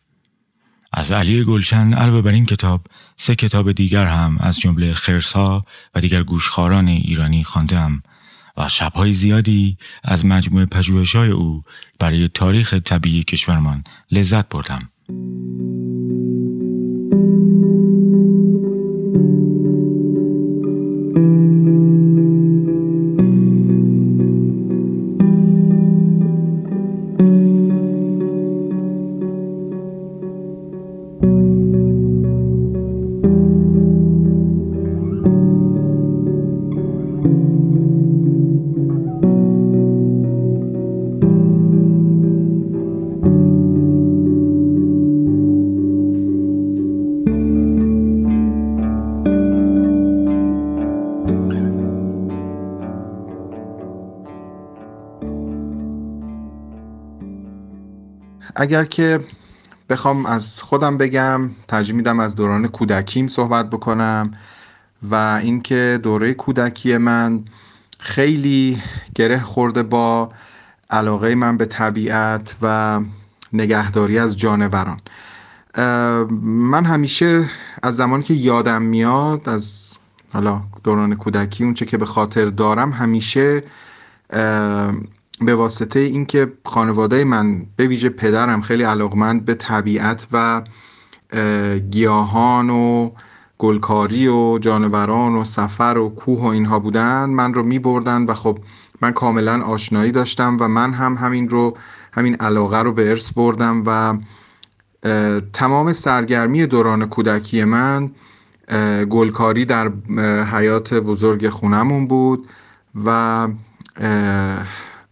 از علی گلشن علاوه بر این کتاب سه کتاب دیگر هم از جمله خرسها و دیگر گوشخاران ایرانی خواندم و شبهای زیادی از مجموع پژوهش‌های او برای تاریخ طبیعی کشورمان لذت بردم. اگر که بخوام از خودم بگم ترجیح میدم از دوران کودکیم صحبت بکنم و اینکه دوره کودکی من خیلی گره خورده با علاقه من به طبیعت و نگهداری از جانوران. من همیشه از زمانی که یادم میاد از حالا دوران کودکی اونچه که به خاطر دارم همیشه به واسطه اینکه خانواده من به ویژه پدرم خیلی علاقمند به طبیعت و گیاهان و گلکاری و جانوران و سفر و کوه و اینها بودن من رو می بردن و خب من کاملا آشنایی داشتم و من هم همین رو همین علاقه رو به ارث بردم و تمام سرگرمی دوران کودکی من گلکاری در حیات بزرگ خونمون بود و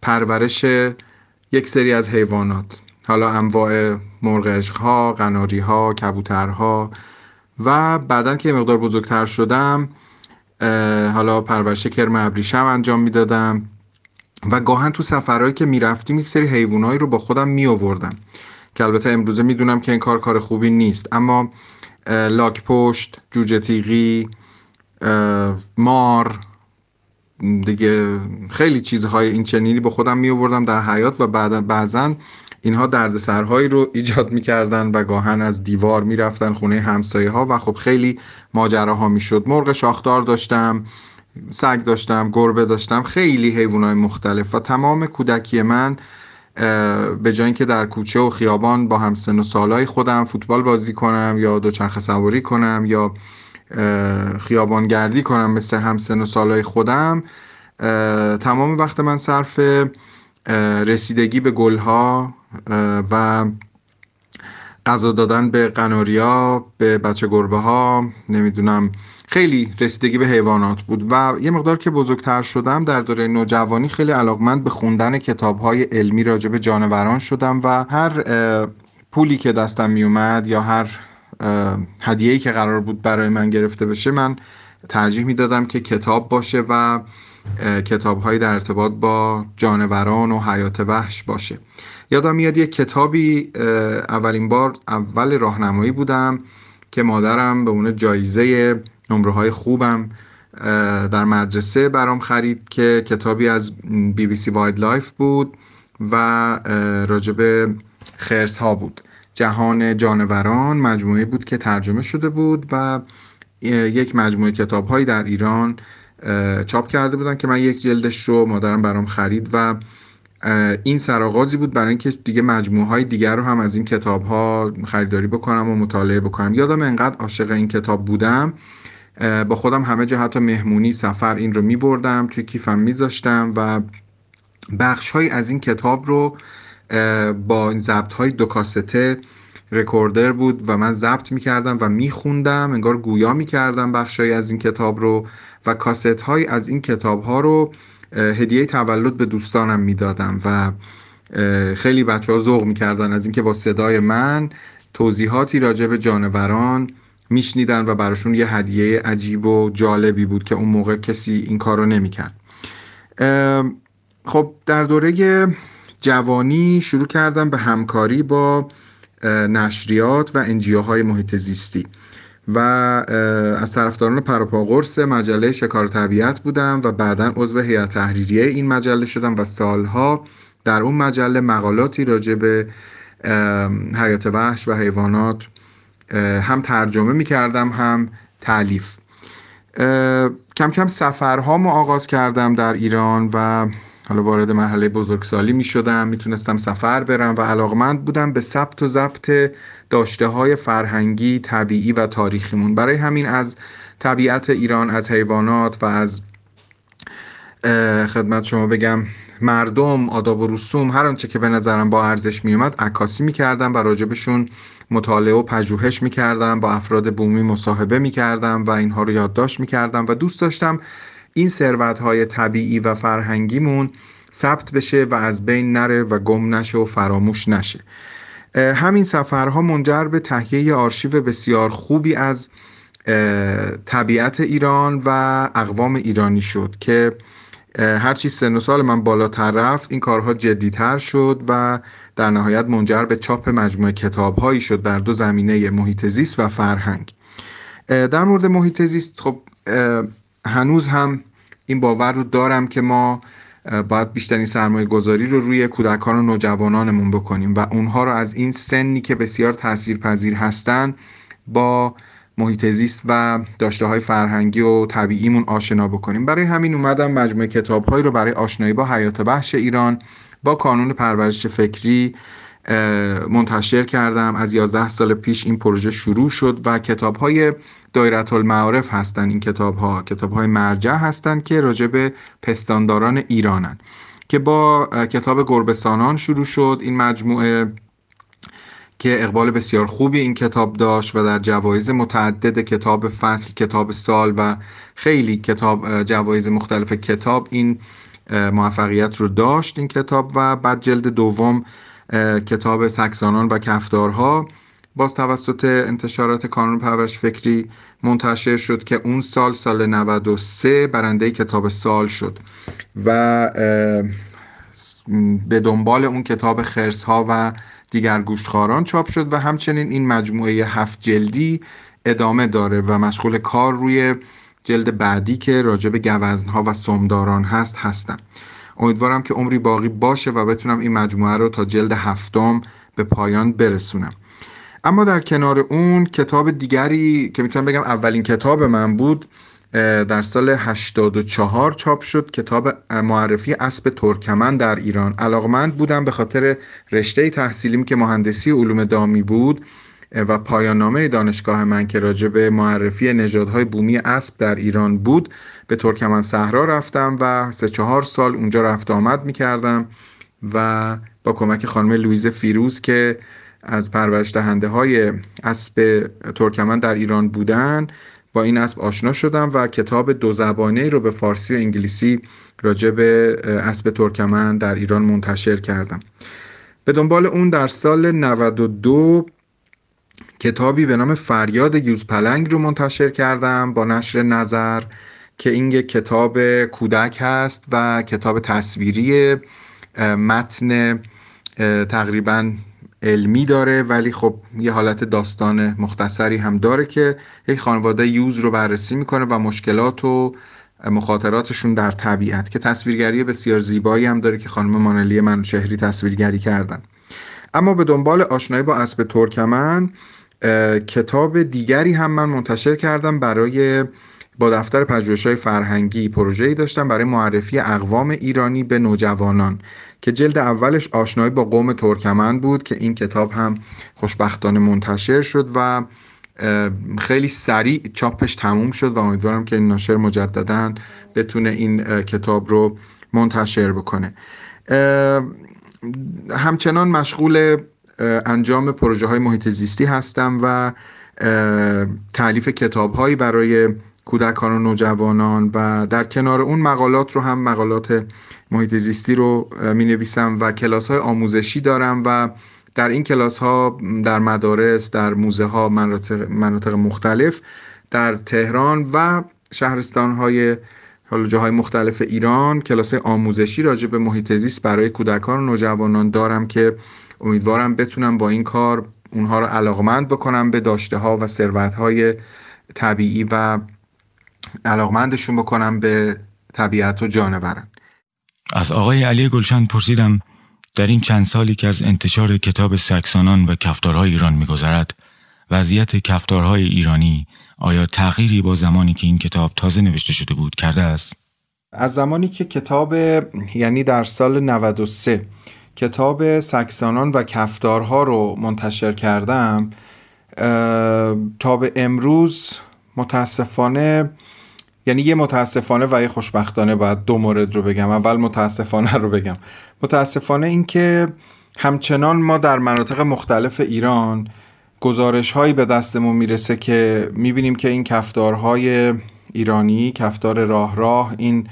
پرورش یک سری از حیوانات. حالا انواع مرغ ها، قناری ها، کبوترها و بعدا که مقدار بزرگتر شدم حالا پرورش کرم ابریشم انجام می‌دادم و گاهن تو سفرهایی که می‌رفتیم یک سری حیوانایی رو با خودم می آوردم که البته امروزه می‌دونم که این کار کار خوبی نیست. اما لاک پشت جوجه تیغی مار دیگه خیلی چیزهای این چنینی با خودم می آوردم در حیات و بعد بعضا اینها دردسرهایی رو ایجاد می‌کردن و گاهن از دیوار می‌رفتن خونه همسایه ها و خب خیلی ماجراها می‌شد. مرغ شاخدار داشتم سگ داشتم گربه داشتم خیلی حیوانات مختلف و تمام کودکی من به جای اینکه در کوچه و خیابان با همسن و سالای خودم فوتبال بازی کنم یا دوچرخه سواری کنم یا خیابانگردی کنم مثل همسن و سالای خودم. تمام وقت من صرف رسیدگی به گلها و غذا دادن به قناریا به بچه گربه ها نمی‌دونم خیلی رسیدگی به حیوانات بود. و یه مقدار که بزرگتر شدم در دوره نوجوانی خیلی علاقمند به خوندن کتاب های علمی راجع به جانوران شدم و هر پولی که دستم می اومد یا هر هدیه‌ای که قرار بود برای من گرفته بشه من ترجیح می‌دادم که کتاب باشه و کتاب در ارتباط با جانوران و حیات وحش باشه. یادم میاد یه کتابی اولین بار اول راهنمایی بودم که مادرم به عنوان جایزه نمره های خوبم در مدرسه برام خرید که کتابی از BBC Wildlife بود و راجب خرس ها بود. جهان جانوران مجموعه بود که ترجمه شده بود و یک مجموعه کتاب هایی در ایران چاپ کرده بودن که من یک جلدش رو مادرم برام خرید و این سرآغازی بود برای اینکه دیگه مجموعه های دیگر رو هم از این کتاب ها خریداری بکنم و مطالعه بکنم. یادم انقدر عاشق این کتاب بودم با خودم همه جا حتی مهمونی سفر این رو می بردم توی کیفم میذاشتم و بخش های از این کتاب رو با این ضبط های دو کاسته رکوردر بود و من ضبط می‌کردم و میخوندم انگار گویا می‌کردم بخشهایی از این کتاب رو و کاست های از این کتاب ها رو هدیه تولد به دوستانم می‌دادم و خیلی بچه ها ذوق می‌کردن از اینکه با صدای من توضیحاتی راجع به جانوران میشنیدن و براشون یه هدیه عجیب و جالبی بود که اون موقع کسی این کار رو نمی‌کرد خب در دوره جوانی شروع کردم به همکاری با نشریات و انجیوهای محیط زیستی. و از طرفداران پروپاگورس مجله شکار طبیعت بودم و بعدا عضو هیئت تحریریه این مجله شدم و سالها در اون مجله مقالاتی راجع به حیات وحش و حیوانات هم ترجمه می کردم هم تعلیف کم کم سفرهامو آغاز کردم در ایران و حالا وارد مرحله بزرگسالی می شدم می‌تونستم سفر برم و علاقمند بودم به ثبت و ضبط داشته های فرهنگی طبیعی و تاریخیمون. برای همین از طبیعت ایران از حیوانات و از خدمت شما بگم مردم آداب و رسوم هر آنچه که به نظرم با ارزش میومد عکاسی می‌کردم و راجبشون مطالعه و پژوهش می‌کردم با افراد بومی مصاحبه می‌کردم و اینها رو یادداشت می‌کردم و دوست داشتم این ثروت های طبیعی و فرهنگیمون ثبت بشه و از بین نره و گم نشه و فراموش نشه. همین سفرها منجر به تهیه آرشیو بسیار خوبی از طبیعت ایران و اقوام ایرانی شد که هرچی سن و سال من بالاتر رفت این کارها جدیتر شد و در نهایت منجر به چاپ مجموعه کتاب هایی شد در دو زمینه محیط زیست و فرهنگ. در مورد محیط زیست خب هنوز هم این باور رو دارم که ما باید بیشترین سرمایه گذاری رو روی کودکان و نوجوانانمون بکنیم و اونها رو از این سنی که بسیار تاثیرپذیر هستن با محیط زیست و داشته های فرهنگی و طبیعیمون آشنا بکنیم. برای همین اومدم مجموعه کتاب رو برای آشنایی با حیات بخش ایران با کانون پرورش فکری منتشر کردم. از 11 سال پیش این پروژه شروع شد و کتاب های دایرت المعارف هستن این کتاب ها کتاب های مرجع هستن که راجع به پستانداران ایرانن که با کتاب گربستانان شروع شد. این مجموعه که اقبال بسیار خوبی این کتاب داشت و در جوایز متعدد کتاب فصل کتاب سال و خیلی کتاب جوایز مختلف کتاب این موفقیت رو داشت این کتاب و بعد جلد دوم کتاب سکسانان و کفدارها باز توسط انتشارات کانون پرورش فکری منتشر شد که اون سال سال 93 برنده کتاب سال شد و به دنبال اون کتاب خرس ها و دیگر گوشتخاران چاپ شد و همچنین این مجموعه هفت جلدی ادامه داره و مشغول کار روی جلد بعدی که راجع به گوزنها و سمداران هست هستم امیدوارم که عمری باقی باشه و بتونم این مجموعه رو تا جلد هفتم به پایان برسونم. اما در کنار اون کتاب دیگری که می‌تونم بگم اولین کتاب من بود در سال 84 چاپ شد کتاب معرفی اسب ترکمن در ایران. علاقمند بودم به خاطر رشته تحصیلیم که مهندسی علوم دامی بود و پایان نامه دانشگاه من که راجع به معرفی نژادهای بومی اسب در ایران بود به ترکمن صحرا رفتم و سه چهار سال اونجا رفت آمد می‌کردم و با کمک خانم لویز فیروز که از پرورش دهنده های اسب ترکمن در ایران بودن. با این اسب آشنا شدم و کتاب دو زبانه رو به فارسی و انگلیسی راجع به اسب ترکمن در ایران منتشر کردم. به دنبال اون در سال 92 کتابی به نام فریاد یوز پلنگ رو منتشر کردم با نشر نظر که این یک کتاب کودک هست و کتاب تصویری متن تقریبا علمی داره ولی خب یه حالت داستان مختصری هم داره که یک خانواده یوز رو بررسی می‌کنه و مشکلات و مخاطراتشون در طبیعت که تصویرگری بسیار زیبایی هم داره که خانم مانلی منوچهری تصویرگری کردن. اما به دنبال آشنایی با اسب ترکمن کتاب دیگری هم من منتشر کردم برای با دفتر پژوهش‌های فرهنگی پروژه‌ای داشتم برای معرفی اقوام ایرانی به نوجوانان که جلد اولش آشنایی با قوم ترکمن بود که این کتاب هم خوشبختانه منتشر شد و خیلی سریع چاپش تموم شد و امیدوارم که این ناشر مجددا بتونه این کتاب رو منتشر بکنه. همچنان مشغول انجام پروژه های محیط زیستی هستم و تعلیف کتاب برای کودکان و نوجوانان و در کنار اون مقالات رو هم مقالات محیط زیستی رو می نویسم و کلاس های آموزشی دارم و در این کلاس ها در مدارس در موزه ها مناطق, مناطق مختلف در تهران و شهرستان های حالا جاهای مختلف ایران کلاس آموزشی راجع به محیط زیست برای کودکان و نوجوانان دارم که امیدوارم بتونم با این کار اونها رو علاقمند بکنم به داشته ها و ثروت های طبیعی و علاقمندشون بکنم به طبیعت و جانورن از آقای علی گلشن پرسیدم در این چند سالی که از انتشار کتاب سکسانان و کفتارهای ایران میگذرد وضعیت کفتارهای ایرانی آیا تغییری با زمانی که این کتاب تازه نوشته شده بود کرده است؟ از زمانی که کتاب یعنی در سال 93 کتاب سکسانان و کفتارها رو منتشر کردم تا به امروز متاسفانه یعنی یه متاسفانه و یه خوشبختانه باید دو مورد رو بگم اول متاسفانه رو بگم. متاسفانه اینکه همچنان ما در مناطق مختلف ایران گزارش هایی به دستمون می‌رسه که می‌بینیم که این کفتارهای ایرانی کفتار راه راه این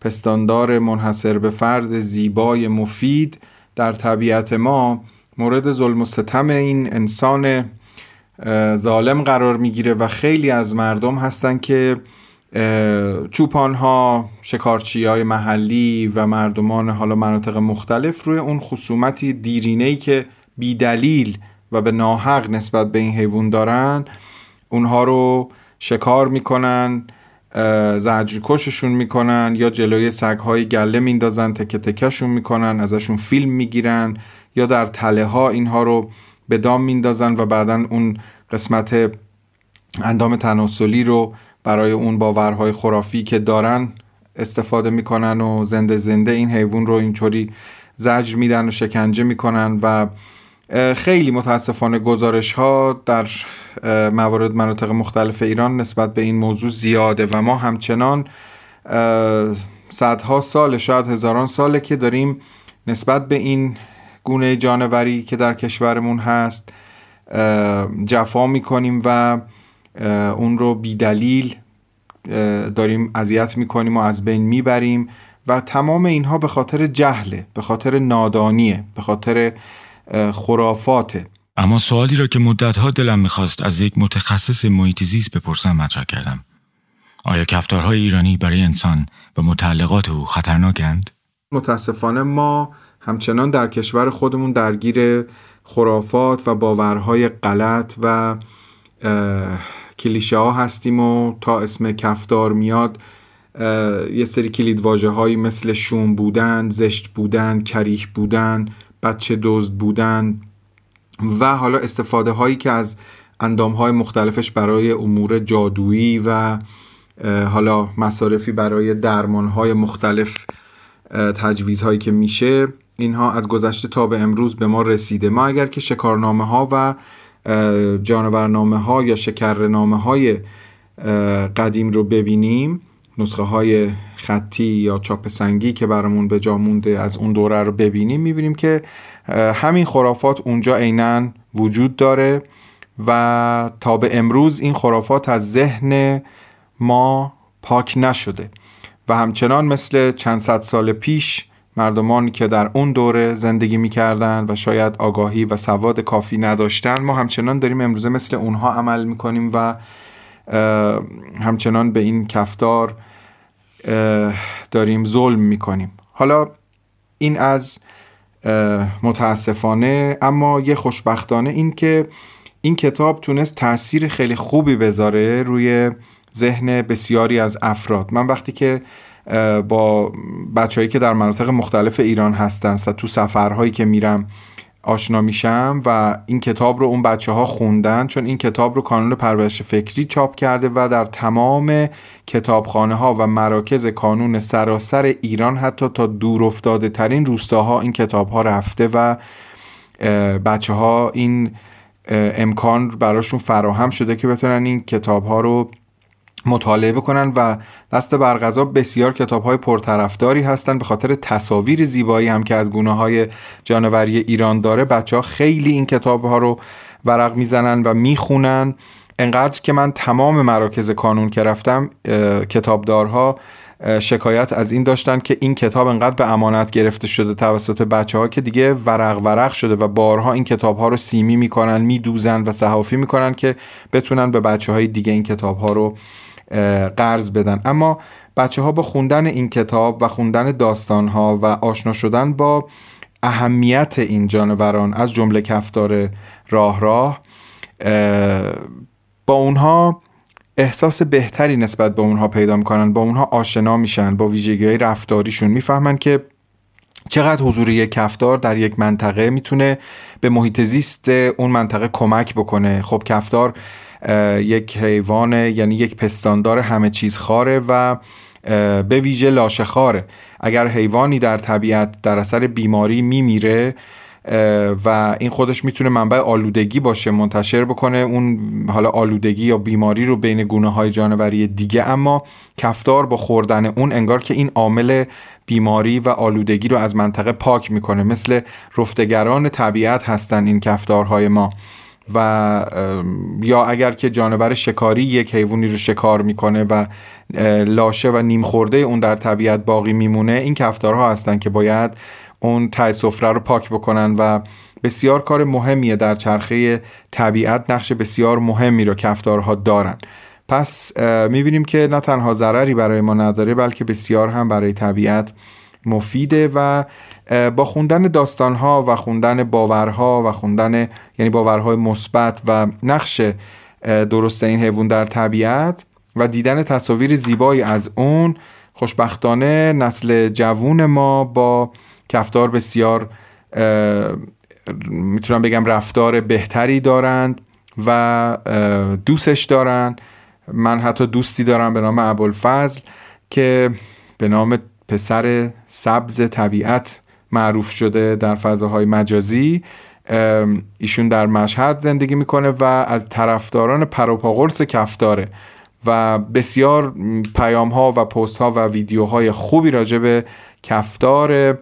پستاندار منحصر به فرد زیبای مفید در طبیعت ما مورد ظلم و ستم این انسان ظالم قرار می‌گیره و خیلی از مردم هستن که چوپان ها شکارچی های محلی و مردمان حالا مناطق مختلف روی اون خصومتی دیرینه که بیدلیل و به ناحق نسبت به این حیوان دارن اونها رو شکار می‌کنن زجر کششون می‌کنن یا جلوی سگهای گله میندازن تکه تکهشون می‌کنن ازشون فیلم می‌گیرن یا در تله ها اینها رو به دام میندازن و بعدا اون قسمت اندام تناسلی رو برای اون باورهای خرافی که دارن استفاده می‌کنن و زنده زنده این حیوان رو اینطوری زجر میدن و شکنجه می‌کنن و خیلی متاسفانه گزارش ها در موارد مناطق مختلف ایران نسبت به این موضوع زیاده و ما همچنان صدها سال شاید هزاران ساله که داریم نسبت به این گونه جانوری که در کشورمون هست جفا می‌کنیم و اون رو بیدلیل داریم اذیت می‌کنیم و از بین می‌بریم و تمام اینها به خاطر جهله به خاطر نادانیه به خاطر خرافاته اما سوالی را که مدتها دلم می‌خواست از یک متخصص محیط زیست بپرسم مطرح کردم آیا کفتارهای ایرانی برای انسان و متعلقات او خطرناکند؟ متاسفانه ما همچنان در کشور خودمون درگیر خرافات و باورهای غلط و کلیشه ها هستیم و تا اسم کفتار میاد یه سری کلید هایی مثل شوم بودن، زشت بودن، کریح بودن، بچه دزد بودن و حالا استفاده هایی که از اندام های مختلفش برای امور جادویی و حالا مصارفی برای درمان های مختلف تجویز هایی که میشه اینها از گذشته تا به امروز به ما رسیده. ما اگر که شکارنامه ها و جانورنامه ها یا شکرنامه های قدیم رو ببینیم. نسخه های خطی یا چاپ سنگی که برامون به جا مونده از اون دوره رو ببینیم. می‌بینیم که همین خرافات اونجا عینا وجود داره و تا به امروز این خرافات از ذهن ما پاک نشده. و همچنان مثل چند صد سال پیش مردمانی که در اون دوره زندگی می‌کردن و شاید آگاهی و سواد کافی نداشتن ما همچنان داریم امروزه مثل اونها عمل می‌کنیم و همچنان به این کفتار داریم ظلم می‌کنیم. حالا این از متاسفانه اما یه خوشبختانه این که این کتاب تونست تاثیر خیلی خوبی بذاره روی ذهن بسیاری از افراد. من وقتی که با بچههایی که در مناطق مختلف ایران هستن تو سفرهایی که میرم آشنا میشم و این کتاب رو اون بچه ها خوندن چون این کتاب رو کانون پرورش فکری چاپ کرده و در تمام کتابخانه ها و مراکز کانون سراسر ایران حتی تا دور افتاده ترین روستاها این کتاب ها رفته و بچه ها این امکان براشون فراهم شده که بتونن این کتاب ها رو مطالعه بکنن و دست برغذا بسیار کتاب های پرطرفداری هستند به خاطر تصاویر زیبایی هم که از گونه های جانوری ایران داره. بچه ها خیلی این کتاب ها رو ورق می‌زنن و می‌خونن. انقدر که من تمام مراکز کانون که رفتم کتابدارها شکایت از این داشتن که این کتاب انقدر به امانت گرفته شده توسط بچه ها که دیگه ورق ورق شده و بارها این کتاب ها رو سیمی می‌کنن میدوزن و صحافی می‌کنن که بتونن به بچه های دیگه این کتاب ها رو قرض بدن. اما بچه ها با خوندن این کتاب و خوندن داستان ها و آشنا شدن با اهمیت این جانوران از جمله کفتار راه راه با اونها احساس بهتری نسبت به اونها پیدا می‌کنن با اونها آشنا میشن با ویژگی های رفتاریشون. می‌فهمن که چقدر حضور یک کفتار در یک منطقه می‌تونه به محیط زیست اون منطقه کمک بکنه. خب کفتار یک حیوان یعنی یک پستاندار همه چیز خاره و به ویژه لاشه خاره. اگر حیوانی در طبیعت در اثر بیماری میمیره و این خودش می‌تونه منبع آلودگی باشه منتشر بکنه اون حالا آلودگی یا بیماری رو بین گونه های جانوری دیگه اما کفتار با خوردن اون انگار که این عامل بیماری و آلودگی رو از منطقه پاک می‌کنه. مثل رفتگران طبیعت هستن این کفتارهای ما. و یا اگر که جانور شکاری یک حیوانی رو شکار می‌کنه و لاشه و نیم خورده اون در طبیعت باقی میمونه این کفتارها هستن که باید اون تای سفره رو پاک بکنن و بسیار کار مهمیه در چرخه طبیعت نقش بسیار مهمی رو کفتارها دارن. پس می‌بینیم که نه تنها ضرری برای ما نداره بلکه بسیار هم برای طبیعت مفیده و با خوندن داستانها و خوندن باورها و خوندن یعنی باورهای مثبت و نقش درست این حیوان در طبیعت و دیدن تصاویر زیبایی از اون خوشبختانه نسل جوون ما با کفتار بسیار می‌تونم بگم رفتار بهتری دارند و دوستش دارن من حتی دوستی دارم به نام ابوالفضل که به نام پسر سبز طبیعت معروف شده در فضاهای مجازی. ایشون در مشهد زندگی می‌کنه و از طرفداران پروپاگورس کفتاره و بسیار پیام ها و پست ها و ویدیوهای خوبی راجع به کفتار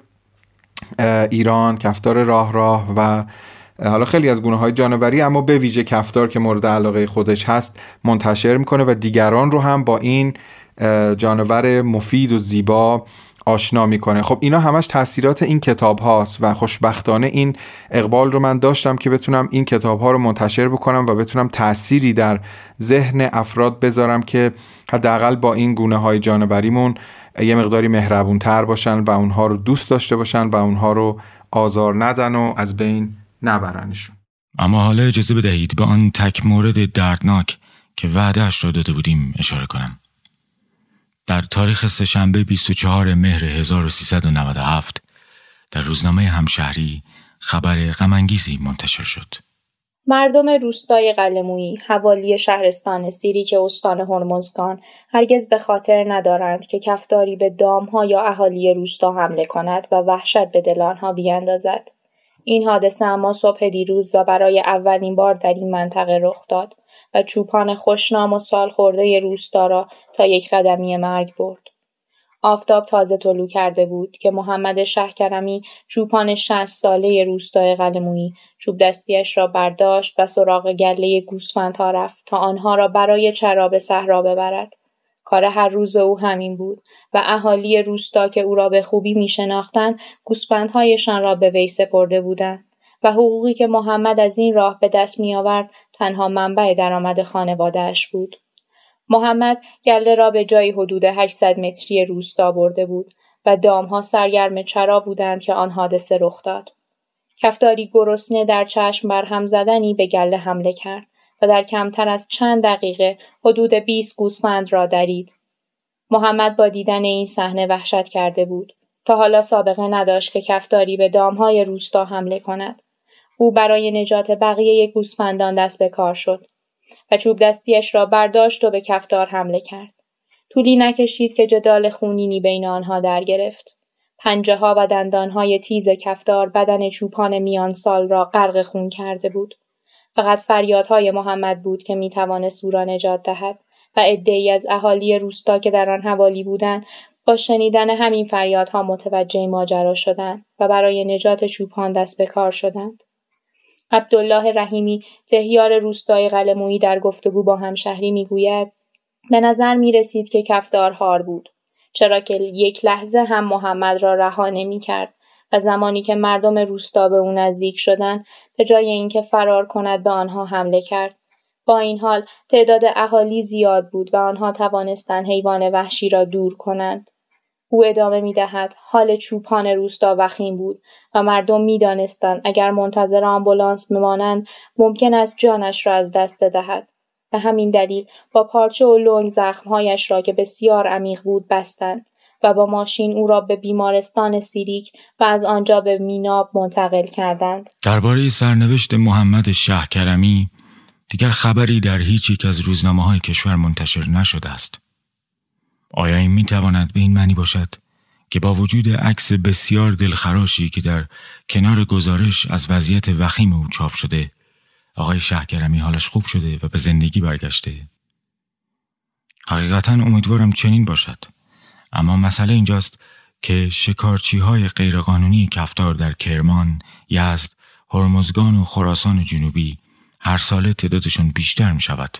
ایران کفتار راه راه و حالا خیلی از گونه های جانوری اما به ویژه کفتار که مورد علاقه خودش هست منتشر می‌کنه و دیگران رو هم با این جانور مفید و زیبا آشنا می‌کنه. خب اینا همش تاثیرات این کتاب هاست و خوشبختانه این اقبال رو من داشتم که بتونم این کتاب ها رو منتشر بکنم و بتونم تأثیری در ذهن افراد بذارم که حداقل با این گونه های جانوریمون یه مقداری مهربون تر باشن و اونها رو دوست داشته باشن و اونها رو آزار ندن و از بین نبرنشون. اما حالا اجازه بدهید به آن تک مورد دردناک که وعدهش را داده بودیم اشاره کنم. در تاریخ سهشنبه 24 مهر 1397 در روزنامه همشهری خبر غمانگیزی منتشر شد. مردم روستای قلمویی حوالی شهرستان سیری که استان هرمزگان هرگز به خاطر ندارند که کفداری به دامها یا اهالی روستا حمله کند و وحشت به دل آنها بیاندازد این حادثه اما صبح دیروز و برای اولین بار در این منطقه رخ داد و چوپان خوشنام و سال خورده روستا را تا یک قدمی مرگ برد. آفتاب تازه طلوع کرده بود که محمد شهکرمی چوپان شست ساله روستای قلمویی چوب دستیش را برداشت و سراغ گله گوسفندها رفت تا آنها را برای چرا به صحرا ببرد. کار هر روز او همین بود و اهالی روستا که او را به خوبی می شناختند گوسفندهایشان را به وی سپرده بودند و حقوقی که محمد از این راه به دست می آورد تنها منبع درآمد خانوادهاش بود. محمد گله را به جایی حدود 800 متری روستا برده بود و دامها سرگرم چرا بودند که آن حادثه رخ داد. کفتاری گرسنه در چشم بر هم زدنی به گله حمله کرد و در کمتر از چند دقیقه حدود 20 گوسفند را درید. محمد با دیدن این صحنه وحشت کرده بود. تا حالا سابقه نداشت که کفتاری به دامهای روستا حمله کند. او برای نجات بقیه گوسفندان دست به کار شد و چوب دستیش را برداشت و به کفتار حمله کرد. طولی نکشید که جدال خونینی بین آنها در گرفت. پنجه ها و دندان های تیز کفتار بدن چوپان میان سال را غرق خون کرده بود. فقط فریادهای محمد بود که می توانست او را نجات دهد و عدهای از اهالی روستا که در آن حوالی بودند با شنیدن همین فریادها متوجه ماجرا شدند و برای نجات چوپان دست به کار شدند. عبدالله رحیمی تهیار روستای قلمویی در گفتگو با همشهری می‌گوید به نظر می رسید که کفدار هار بود چرا که یک لحظه هم محمد را رها نمی کرد و زمانی که مردم روستا به او نزدیک شدند به جای اینکه فرار کند به آنها حمله کرد. با این حال تعداد اهالی زیاد بود و آنها توانستند حیوان وحشی را دور کنند. او ادامه می دهد حال چوپان روستا وخیم بود و مردم می دانستند اگر منتظر آمبولانس بمانند ممکن است جانش را از دست بدهد. به همین دلیل با پارچه و لنگ زخمهایش را که بسیار عمیق بود بستند و با ماشین او را به بیمارستان سیریک و از آنجا به میناب منتقل کردند. درباره سرنوشت محمد شهکرمی دیگر خبری در هیچ یک از روزنامه های کشور منتشر نشده است. آیا این می تواند به این معنی باشد که با وجود عکس بسیار دلخراشی که در کنار گزارش از وضعیت وخیم او چاپ شده آقای شهگرمی حالش خوب شده و به زندگی برگشته حقیقتا امیدوارم چنین باشد اما مسئله اینجاست که شکارچی های غیرقانونی کفتار در کرمان، یزد، هرمزگان و خراسان جنوبی هر ساله تعدادشون بیشتر می شود.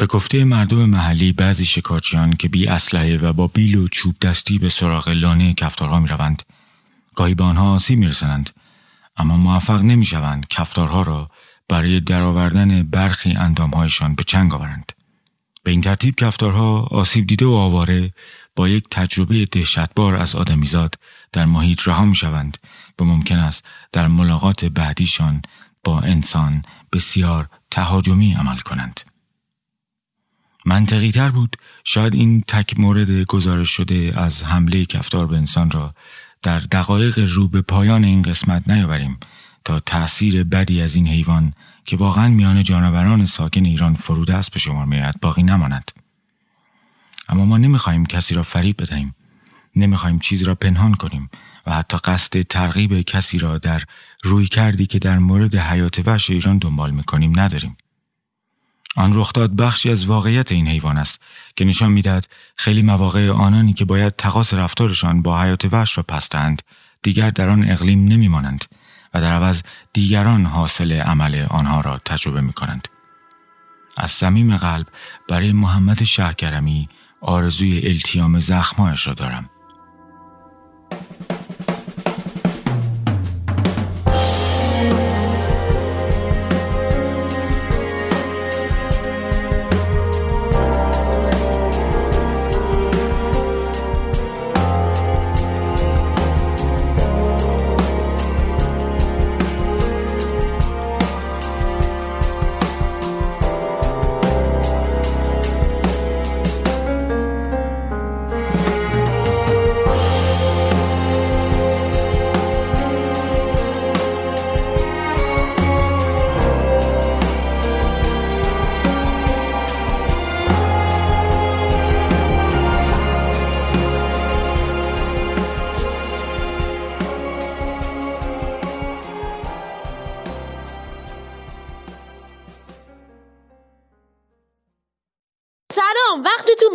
به گفته مردم محلی بعضی شکارچیان که بی اسلحه و با بیل و چوب دستی به سراغ لانه کفتارها می روند گاهی به آنها آسیب می رسنند اما موفق نمی شوند کفتارها را برای درآوردن برخی اندامهایشان به چنگ آورند به این ترتیب کفتارها آسیب دیده و آواره با یک تجربه دهشتبار از آدمیزاد در محیط رها می شوند و ممکن است در ملاقات بعدیشان با انسان بسیار تهاجمی عمل کنند. منطقی تر بود. شاید این تک مورد گزارش شده از حمله کفتار به انسان را در دقایق رو به پایان این قسمت نیاوریم تا تأثیر بدی از این حیوان که واقعا میان جانوران ساکن ایران فرود است به شمار میآید باقی نماند. اما ما نمی‌خواهیم کسی را فریب بدهیم. نمی‌خواهیم چیزی را پنهان کنیم و حتی قصد ترغیب کسی را در روی کردی که در مورد حیات وحش ایران دنبال می‌کنیم نداریم. آن رخداد بخشی از واقعیت این حیوان است که نشان می‌دهد خیلی مواقع آنانی که باید تقاس رفتارشان با حیات وحش را پستند دیگر در آن اقلیم نمیمانند و در عوض دیگران حاصل عمل آنها را تجربه می کنند. از صمیم قلب برای محمد شهکرمی آرزوی التیام زخمایش را دارم.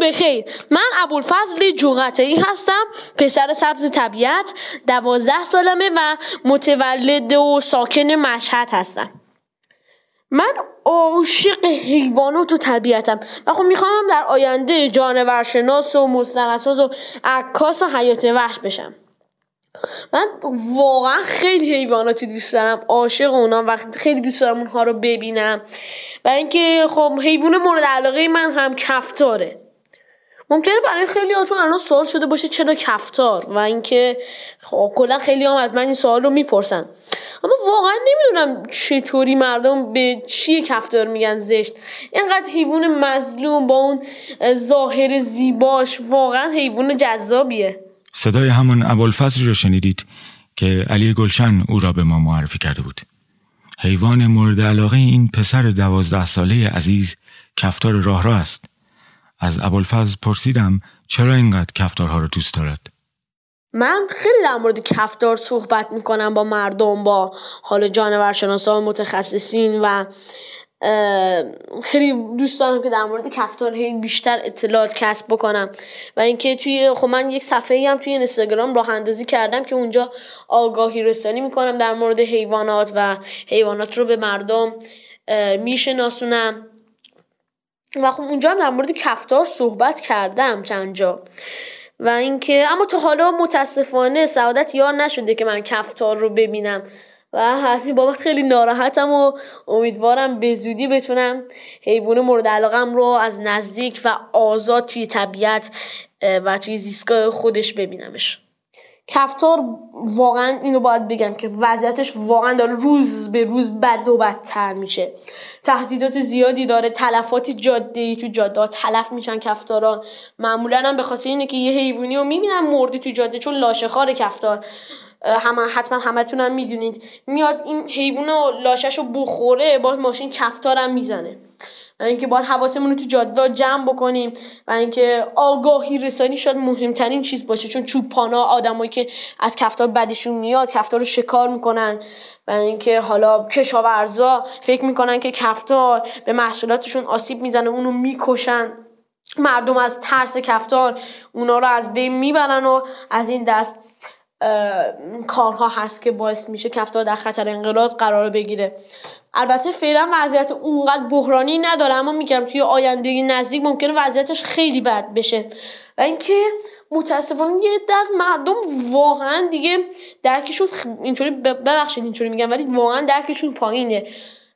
بخیر. من ابوالفضل جوغتایی هستم پسر سبز طبیعت دوازده سالمه و متولد و ساکن مشهد هستم. من عاشق حیوانات و طبیعتم. و خب می‌خوام در آینده جانورشناس و مستقصاص و عکاس حیات وحش بشم. من واقعا خیلی حیواناتی دوست دارم. عاشق اونا و خیلی دوست دارم اونها رو ببینم. و اینکه خب حیوان مورد علاقه من هم کفتاره. ممکنه برای خیلی هاتون الان سوال شده باشه چرا کفتار؟ و اینکه خب کلا خیلی هم از من این سوال رو می‌پرسن. اما واقعا نمی‌دونم چطوری مردم به چی کفتار میگن زشت. اینقدر حیوان مظلوم با اون ظاهر زیباش واقعا حیوان جذابیه. صدای همان ابوالفضلی رو شنیدید که علی گلشن او را به ما معرفی کرده بود. حیوان مورد علاقه این پسر دوازده ساله عزیز کفتار راه را است. از ابوالفضل پرسیدم چرا اینقدر کفتارها رو دوست دارد؟ من خیلی در مورد کفتار صحبت می‌کنم با مردم با حال جانورشناسا و متخصصین و خیلی دوست دارم که در مورد کفتار بیشتر اطلاعات کسب بکنم. و اینکه توی خب من یک صفحه هم توی اینستاگرام راه اندازی کردم که اونجا آگاهی رسانی می‌کنم در مورد حیوانات و حیوانات رو به مردم میشناسونم. و خب اونجا در مورد کفتار صحبت کردم چند جا. و اینکه اما تا حالا متاسفانه سعادت یار نشده که من کفتار رو ببینم. و این بابت خیلی ناراحتم و امیدوارم به زودی بتونم حیوان مورد علاقم رو از نزدیک و آزاد توی طبیعت و توی زیستگاه خودش ببینمش. کفتار واقعا اینو باید بگم که وضعیتش واقعا داره روز به روز بد و بدتر میشه. تهدیدات زیادی داره تلفات جاده ای تو جاده تلف میشن کفتارا. معمولا هم به خاطر اینه که یه حیوانی رو می‌بینن مردی تو جاده چون لاشه خار کفتار. هم حتما همتون هم می‌دونید. میاد این حیوان لاشش رو بخوره با ماشین کفتارم می‌زنه. و اینکه باید حواسمون رو تو جاده جمع بکنیم و اینکه آگاهی رسانی شاید مهمترین چیز باشه. چون چوپانا آدمایی که از کفتار بدشون میاد کفتار رو شکار می‌کنن. و اینکه حالا کشاورزا فکر می‌کنن که کفتار به محصولاتشون آسیب می‌زنه اونو می‌کشن. مردم از ترس کفتار اونا رو از بین می‌برن و از این دست کارها هست که باعث میشه کفتار در خطر انقراض قرار بگیره. البته فعلا وضعیت اونقدر بحرانی نداره اما میگم توی آینده نزدیک ممکنه وضعیتش خیلی بد بشه. و اینکه متاسفانه یه از مردم واقعا دیگه درکشون اینطوری ببخشید اینطوری میگم ولی واقعا درکشون پایینه.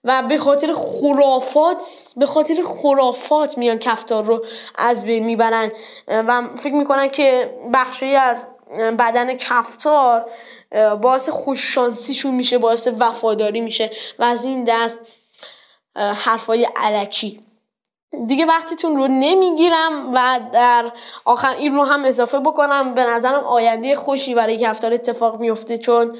و به خاطر خرافات به خاطر خرافات میان کفتار رو از بین می‌برن. و فکر می‌کنن که بخشی از بدن کفتار باعث خوششانسیشون میشه باعث وفاداری میشه و از این دست حرفای علکی. دیگه وقتیتون رو نمی‌گیرم و در آخر این رو هم اضافه بکنم. به نظرم آینده خوشی برای کفتار اتفاق میفته چون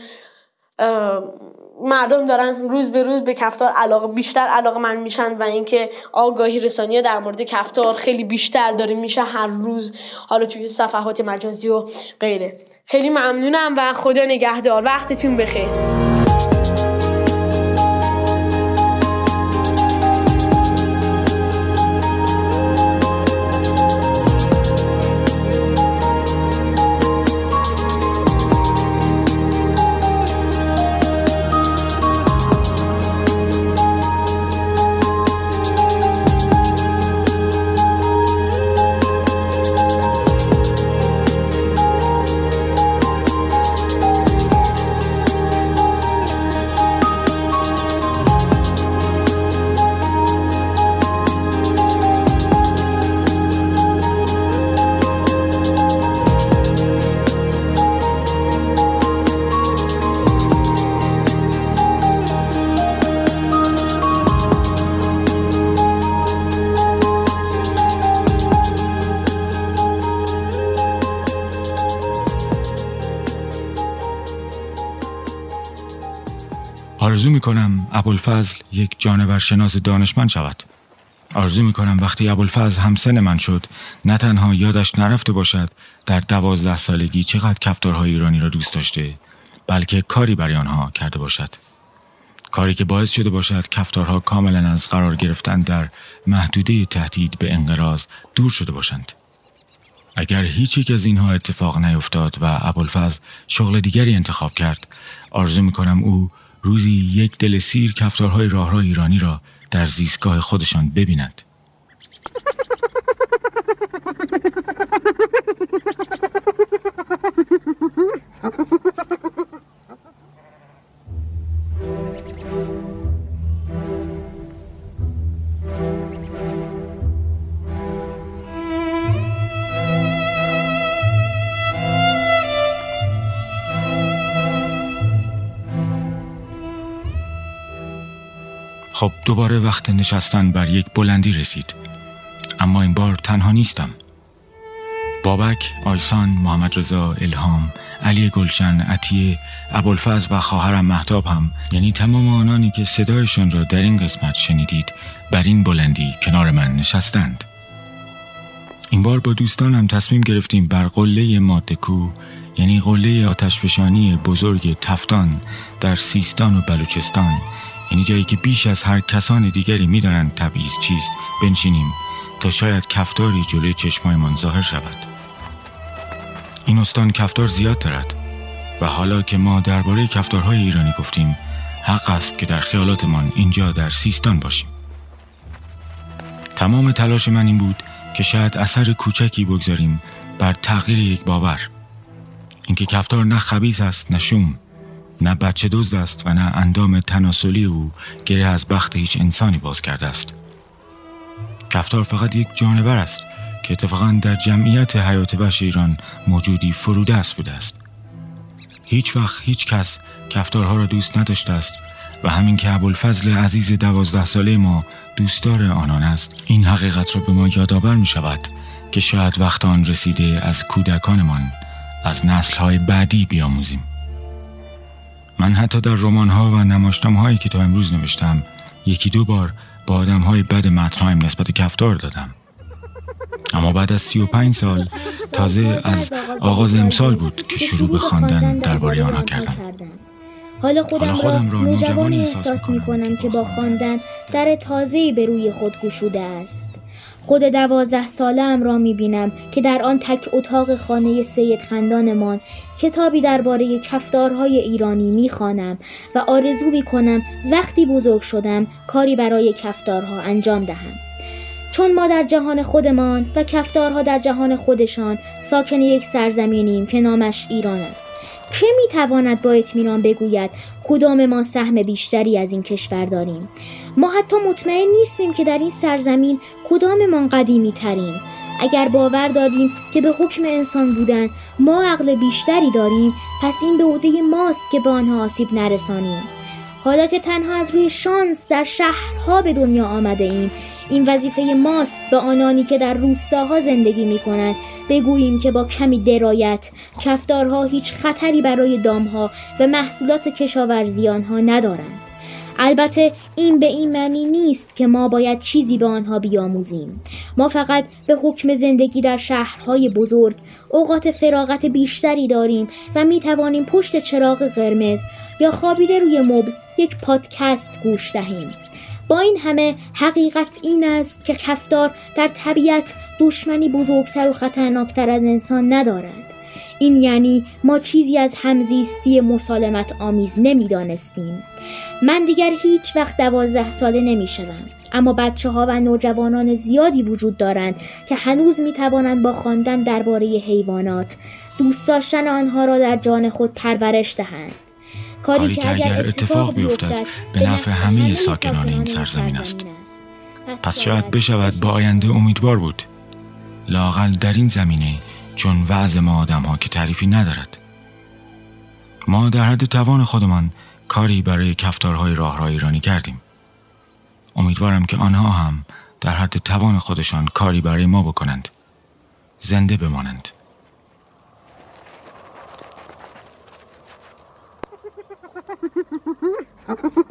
مردم دارن روز به روز به کفتار علاقه بیشتر علاقه من میشن و اینکه آگاهی رسانی در مورد کفتار خیلی بیشتر داره میشه هر روز حالا توی صفحات مجازی و غیره. خیلی ممنونم و خدا نگهدار. وقتتون بخیر. آرزو می کنم ابوالفضل یک جانور شناس دانشمند شود. آرزو می کنم وقتی ابوالفضل همسن من شد نه تنها یادش نرفته باشد در دوازده سالگی چقدر کفتارهای ایرانی را دوست داشته بلکه کاری برای آنها کرده باشد. کاری که باعث شده باشد کفتارها کاملا از قرار گرفتن در محدوده تهدید به انقراض دور شده باشند. اگر هیچ یک از اینها اتفاق نیفتاد و ابوالفضل شغل دیگری انتخاب کرد آرزو می کنم او روزی یک دل سیر کفتارهای راه ایرانی را در زیستگاه خودشان ببینند. خب دوباره وقت نشستن بر یک بلندی رسید. اما این بار تنها نیستم. بابک، آیسان، محمد رضا، الهام، علی گلشن، عطیه، ابوالفضل و خواهرم محتاب هم یعنی تمام آنانی که صدایشان را در این قسمت شنیدید بر این بلندی کنار من نشستند. این بار با دوستانم تصمیم گرفتیم بر قله مادکو یعنی قله آتشفشانی بزرگ تفتان در سیستان و بلوچستان یعنی جایی که بیش از هر کسان دیگری می‌دانند تبعیض چیست بنشینیم تا شاید کفتاری جلوی چشمایمان ظاهر شود. این استان کفتار زیاد دارد و حالا که ما درباره کفتارهای ایرانی گفتیم حق است که در خیالاتمان اینجا در سیستان باشیم. تمام تلاش من این بود که شاید اثر کوچکی بگذاریم بر تغییر یک باور. اینکه کفتار نه خبیز است نه شوم. نه بچه دزد است و نه اندام تناسلی او گره از بخت هیچ انسانی باز کرده است. کفتار فقط یک جانور است که اتفاقا در جمعیت حیات وحش ایران موجودی فروده است بوده است. هیچ وقت هیچ کس کفتارها را دوست نداشته است و همین که ابوالفضل عزیز دوازده ساله ما دوستدار آنان است این حقیقت را به ما یادآور می شود که شاید وقت آن رسیده از کودکانمان از نسلهای بعدی بیاموزیم. من حتی در رمان ها و نماشتم هایی که تا امروز نوشتم یکی دو بار با آدم های بد مطرحیم نسبت کفتار دادم. اما بعد از سی و پنج سال تازه از آغاز امسال بود که شروع به خواندن درباره آنها کردم. حالا خودم, خودم را نوجوانی احساس می کنم که با خواندن در تازه‌ای به روی خود گشوده است. خود دوازده ساله ام را می بینم که در آن تک اتاق خانه سید خندانمان کتابی درباره کفتارهای ایرانی می خانم و آرزو می کنم وقتی بزرگ شدم کاری برای کفتارها انجام دهم. چون ما در جهان خودمان و کفتارها در جهان خودشان ساکن یک سرزمینیم که نامش ایران است که می‌تواند با اطمینان بگوید کدام ما سهم بیشتری از این کشور داریم ما حتی مطمئن نیستیم که در این سرزمین کداممان قدیمی ترین اگر باور داریم که به حکم انسان بودن ما عقل بیشتری داریم پس این به عهده ماست که به آنها آسیب نرسانیم. حالا که تنها از روی شانس در شهرها به دنیا آمده ایم این وظیفه ماست به آنانی که در روستاها زندگی می کنند بگوییم که با کمی درایت کفدارها هیچ خطری برای دامها و محصولات کشاورزی آنها ندارند. البته این به این معنی نیست که ما باید چیزی به آنها بیاموزیم. ما فقط به حکم زندگی در شهرهای بزرگ اوقات فراغت بیشتری داریم و می توانیم پشت چراغ قرمز یا خوابیده روی مبل یک پادکست گوش دهیم. با این همه حقیقت این است که کفدار در طبیعت دشمنی بزرگتر و خطرناکتر از انسان ندارد. این یعنی ما چیزی از همزیستی مسالمت آمیز نمی‌دانستیم. من دیگر هیچ وقت دوازده ساله نمی شدم. اما بچه ها و نوجوانان زیادی وجود دارند که هنوز می توانند با خواندن درباره حیوانات دوست داشتن آنها را در جان خود پرورش دهند. کاری, که اگر اتفاق بیفتد به نفع همه ساکنان این سرزمین است. پس شاید بشود با آینده امیدوار بود. لاقل در این زمینه چون وضع ما آدم ها که تعریفی ندارد. ما در حد توان خودمان کاری برای کفتارهای راه را ایرانی کردیم. امیدوارم که آنها هم در حد توان خودشان کاری برای ما بکنند. زنده بمانند.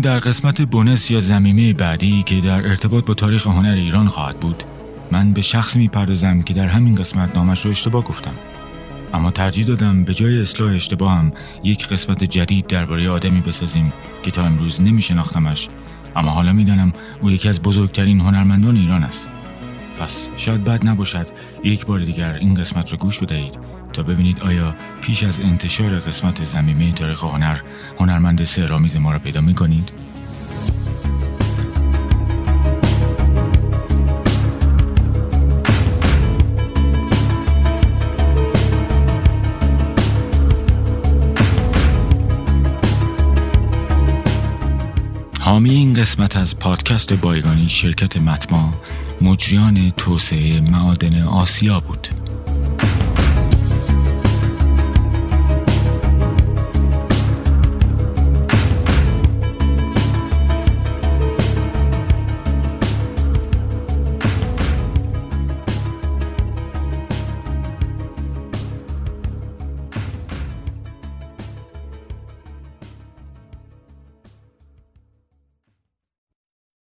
در قسمت بونس یا زمیمه بعدی که در ارتباط با تاریخ هنر ایران خواهد بود من به شخص می‌پردازم که در همین قسمت نامش رو اشتباه گفتم. اما ترجیح دادم به جای اصلاح اشتباهم یک قسمت جدید درباره آدمی بسازیم که تا امروز نمیشناختمش اما حالا می‌دانم او یکی از بزرگترین هنرمندان ایران است. پس شاید بد نباشد یک بار دیگر این قسمت را گوش بدهید تا ببینید آیا پیش از انتشار قسمت زمینه تاریخ هنر هنرمند سهرامیز ما را پیدا می کنید؟ این قسمت از پادکست بایگانی شرکت متما مجریان توسعه معادن آسیا بود.